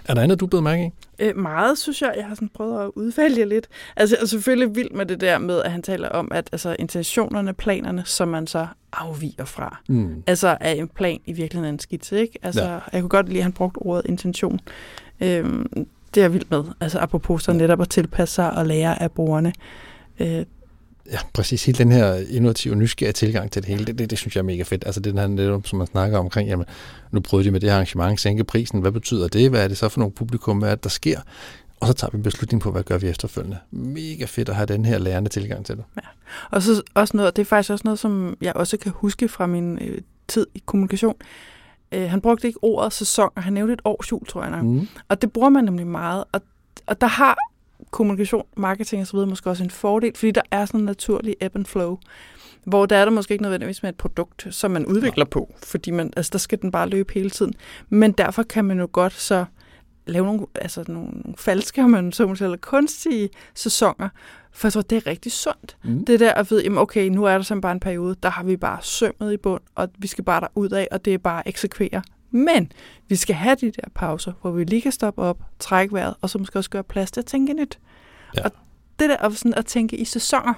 Er der andet, du blevet mærke i? Øh, meget, synes jeg. Jeg har sådan prøvet at udvælge lidt. Altså, jeg er selvfølgelig vild med det der med, at han taler om, at altså, intentionerne, planerne, som man så afviger fra. Mm. Altså, er en plan i virkeligheden en skitse, ikke? Altså, ja. jeg kunne godt lide, at han brugte ordet intention. Øhm, det er jeg vild med. Altså, apropos så netop at tilpasse sig og lære af brugerne. Øh, Ja, præcis. Hele den her innovative, nysgerrige tilgang til det hele, det, det, det synes jeg er mega fedt. Altså den her, netop, som man snakker omkring, jamen, nu prøvede de med det her arrangement, sænke prisen. Hvad betyder det? Hvad er det så for nogle publikum? Hvad er det, der sker? Og så tager vi en beslutning på, hvad gør vi efterfølgende. Mega fedt at have den her lærende tilgang til det. Og så også noget, det er faktisk også noget, som jeg også kan huske fra min øh, tid i kommunikation. Øh, han brugte ikke ordet sæson, og han nævnte et års jul, tror jeg nok. Mm. Og det bruger man nemlig meget. Og, og der har kommunikation, marketing osv. måske også en fordel, fordi der er sådan en naturlig ebb and flow. Hvor der er der måske ikke nødvendigvis med et produkt, som man udvikler på, fordi man, altså, der skal den bare løbe hele tiden. Men derfor kan man jo godt så lave nogle, altså nogle falske, om man så må sige, eller kunstige sæsoner, for jeg tror, det er rigtig sundt. Mm. Det der at vide, jamen okay, nu er der simpelthen bare en periode, der har vi bare sømmet i bund, og vi skal bare derud af, og det er bare at eksekvere. Men vi skal have de der pauser, hvor vi lige kan stoppe op, trække vejret, og så måske også gøre plads til at tænke nyt. Ja. Og det der sådan at tænke i sæsoner,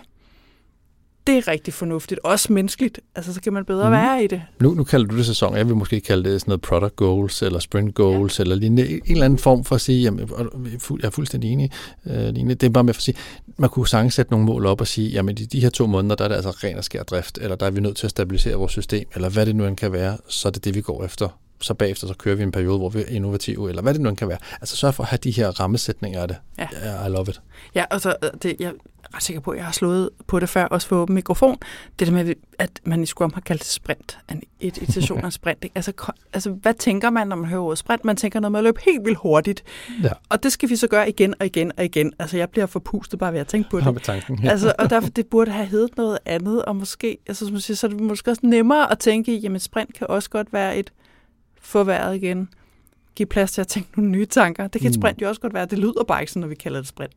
det er rigtig fornuftigt. Også menneskeligt. Altså, så kan man bedre mm. være i det. Nu, nu kalder du det sæson. Jeg vil måske kalde det sådan noget product goals, eller sprint goals, ja. eller lignende. En eller anden form for at sige, jamen, er jeg er fuldstændig enig, øh, Line. det er bare med for at sige, man kunne sagtens sætte nogle mål op og sige, jamen i de her to måneder, der er det altså ren og skær drift, eller der er vi nødt til at stabilisere vores system, eller hvad det nu end kan være, så er det det, vi går efter. Så bagefter så kører vi en periode, hvor vi er innovative, eller hvad det nu kan være. Altså sørg for at have de her rammesætninger af det. Ja. I love it. Ja, og så øh, det, jeg er ret sikker på, at jeg har slået på det før, også for åben mikrofon. Det der med, at man i Scrum har kaldt det sprint. En- Et iteration af sprint. Ikke? Altså, altså, hvad tænker man, når man hører ordet sprint? Man tænker noget med at løbe helt vildt hurtigt. Ja. Og det skal vi så gøre igen og igen og igen. Altså, jeg bliver forpustet bare ved at tænke på det. med tanken. Ja. Altså, og derfor, det burde have heddet noget andet, og måske, altså, som siger, så er det måske også nemmere at tænke i, jamen sprint kan også godt være et få vejret igen, give plads til at tænke nogle nye tanker. Det kan et Mm. sprint jo også godt være. Det lyder bare ikke sådan, når vi kalder det sprint.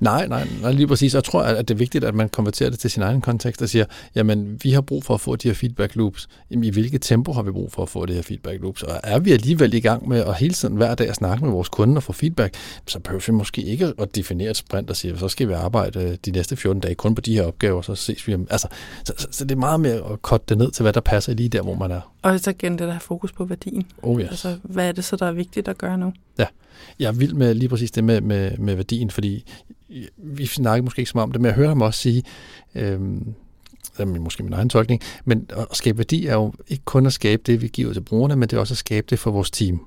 Nej, nej, nej, lige præcis. Jeg tror, at det er vigtigt, at man konverterer det til sin egen kontekst og siger, jamen, vi har brug for at få de her feedback loops. Jamen, i hvilket tempo har vi brug for at få det her feedback loops? Og er vi alligevel i gang med at hele tiden hver dag at snakke med vores kunder og få feedback, så behøver vi måske ikke at definere et sprint og sige, så skal vi arbejde de næste 14 dage kun på de her opgaver, så ses vi. om- Altså, så, så, så det er meget mere at korte det ned til, hvad der passer lige der, hvor man er. Og så igen det der fokus på værdien. Oh yes. Altså, hvad er det så, der er vigtigt at gøre nu? Ja, Jeg er vild med lige præcis det med, med, med værdien, fordi vi snakker måske ikke så meget om det, men jeg hører ham også sige, øhm, det er måske min egen tolkning, men at skabe værdi er jo ikke kun at skabe det, vi giver til brugerne, men det er også at skabe det for vores team.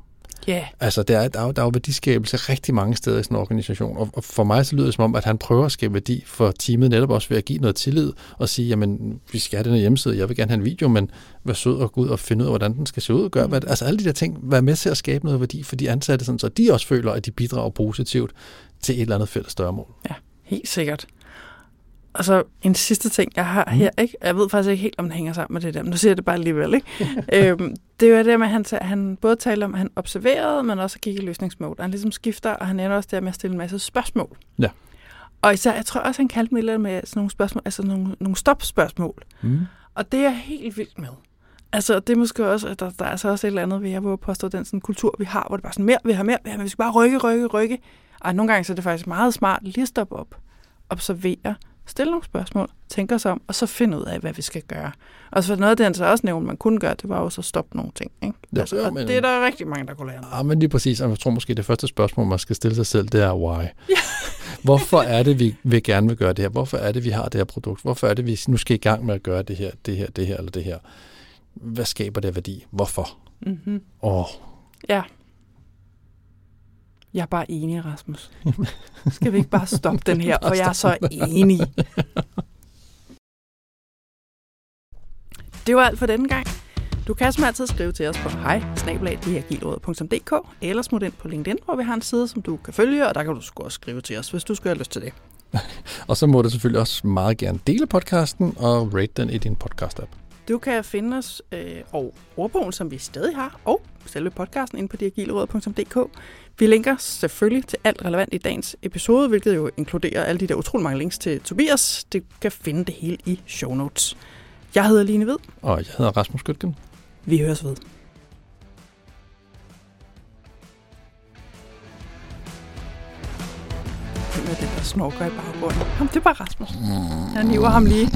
Ja, yeah. Altså, der er, der er, der er jo værdiskabelse rigtig mange steder i sådan en organisation, og, og for mig så lyder det som om, at han prøver at skabe værdi for teamet netop også ved at give noget tillid og sige, jamen, vi skal have den her hjemmeside, jeg vil gerne have en video, men vær sød og gå ud og finde ud af, hvordan den skal se ud og gøre, hvad, altså alle de der ting, vær med til at skabe noget værdi for de ansatte, sådan, så de også føler, at de bidrager positivt til et eller andet fælles større mål. helt sikkert. Og så en sidste ting, jeg har Mm. her, ikke? jeg ved faktisk ikke helt, om den hænger sammen med det der, men nu siger jeg det bare alligevel. Ikke? øhm, det er jo det med, at han, han både taler om, at han observerede, men også gik i løsningsmode. Han ligesom skifter, og han ender også der med at stille en masse spørgsmål. Ja. Og især, jeg tror også, han kaldte mig lidt med sådan nogle spørgsmål, altså nogle, nogle stopspørgsmål. Mm. Og det er jeg helt vildt med. Altså, det er måske også, at der, der er så også et eller andet ved, jeg vil påstå, den sådan kultur, vi har, hvor det bare er sådan, mere, vi har mere, vi, har, mere, vi skal bare rykke, rykke, rykke. Og nogle gange så er det faktisk meget smart lige at stoppe op, observere, stille nogle spørgsmål, tænke os om, og så finde ud af, hvad vi skal gøre. Og så noget af det, han så også nævnte, man kunne gøre, det var også at stoppe nogle ting. Ikke? Ja, altså, jo, og men- det er der rigtig mange, der kunne lære. Ja, men lige præcis, og jeg tror måske, det første spørgsmål, man skal stille sig selv, det er why. Hvorfor er det, vi vil gerne vil gøre det her? Hvorfor er det, vi har det her produkt? Hvorfor er det, vi nu skal i gang med at gøre det her, det her, det her eller det her? Hvad skaber det værdi? Hvorfor? Mm-hmm. Åh, Ja. Jeg er bare enig, Rasmus. Skal vi ikke bare stoppe den her, for jeg er så enig. Det var alt for denne gang. Du kan som altid skrive til os på hej eller smut ind på LinkedIn, hvor vi har en side, som du kan følge, og der kan du også skrive til os, hvis du skulle have lyst til det. Og så må du selvfølgelig også meget gerne dele podcasten og rate den i din podcast-app. Du kan finde os øh, og ordbogen, som vi stadig har, og selve podcasten inde på diagileråd.dk. Vi linker selvfølgelig til alt relevant i dagens episode, hvilket jo inkluderer alle de der utrolig mange links til Tobias. Du kan finde det hele i show notes. Jeg hedder Line Ved. Og jeg hedder Rasmus Gøtgen. Vi høres ved. Hvem er det, der snorker i baggrunden? Jamen, det er bare Rasmus. Han hiver ham lige.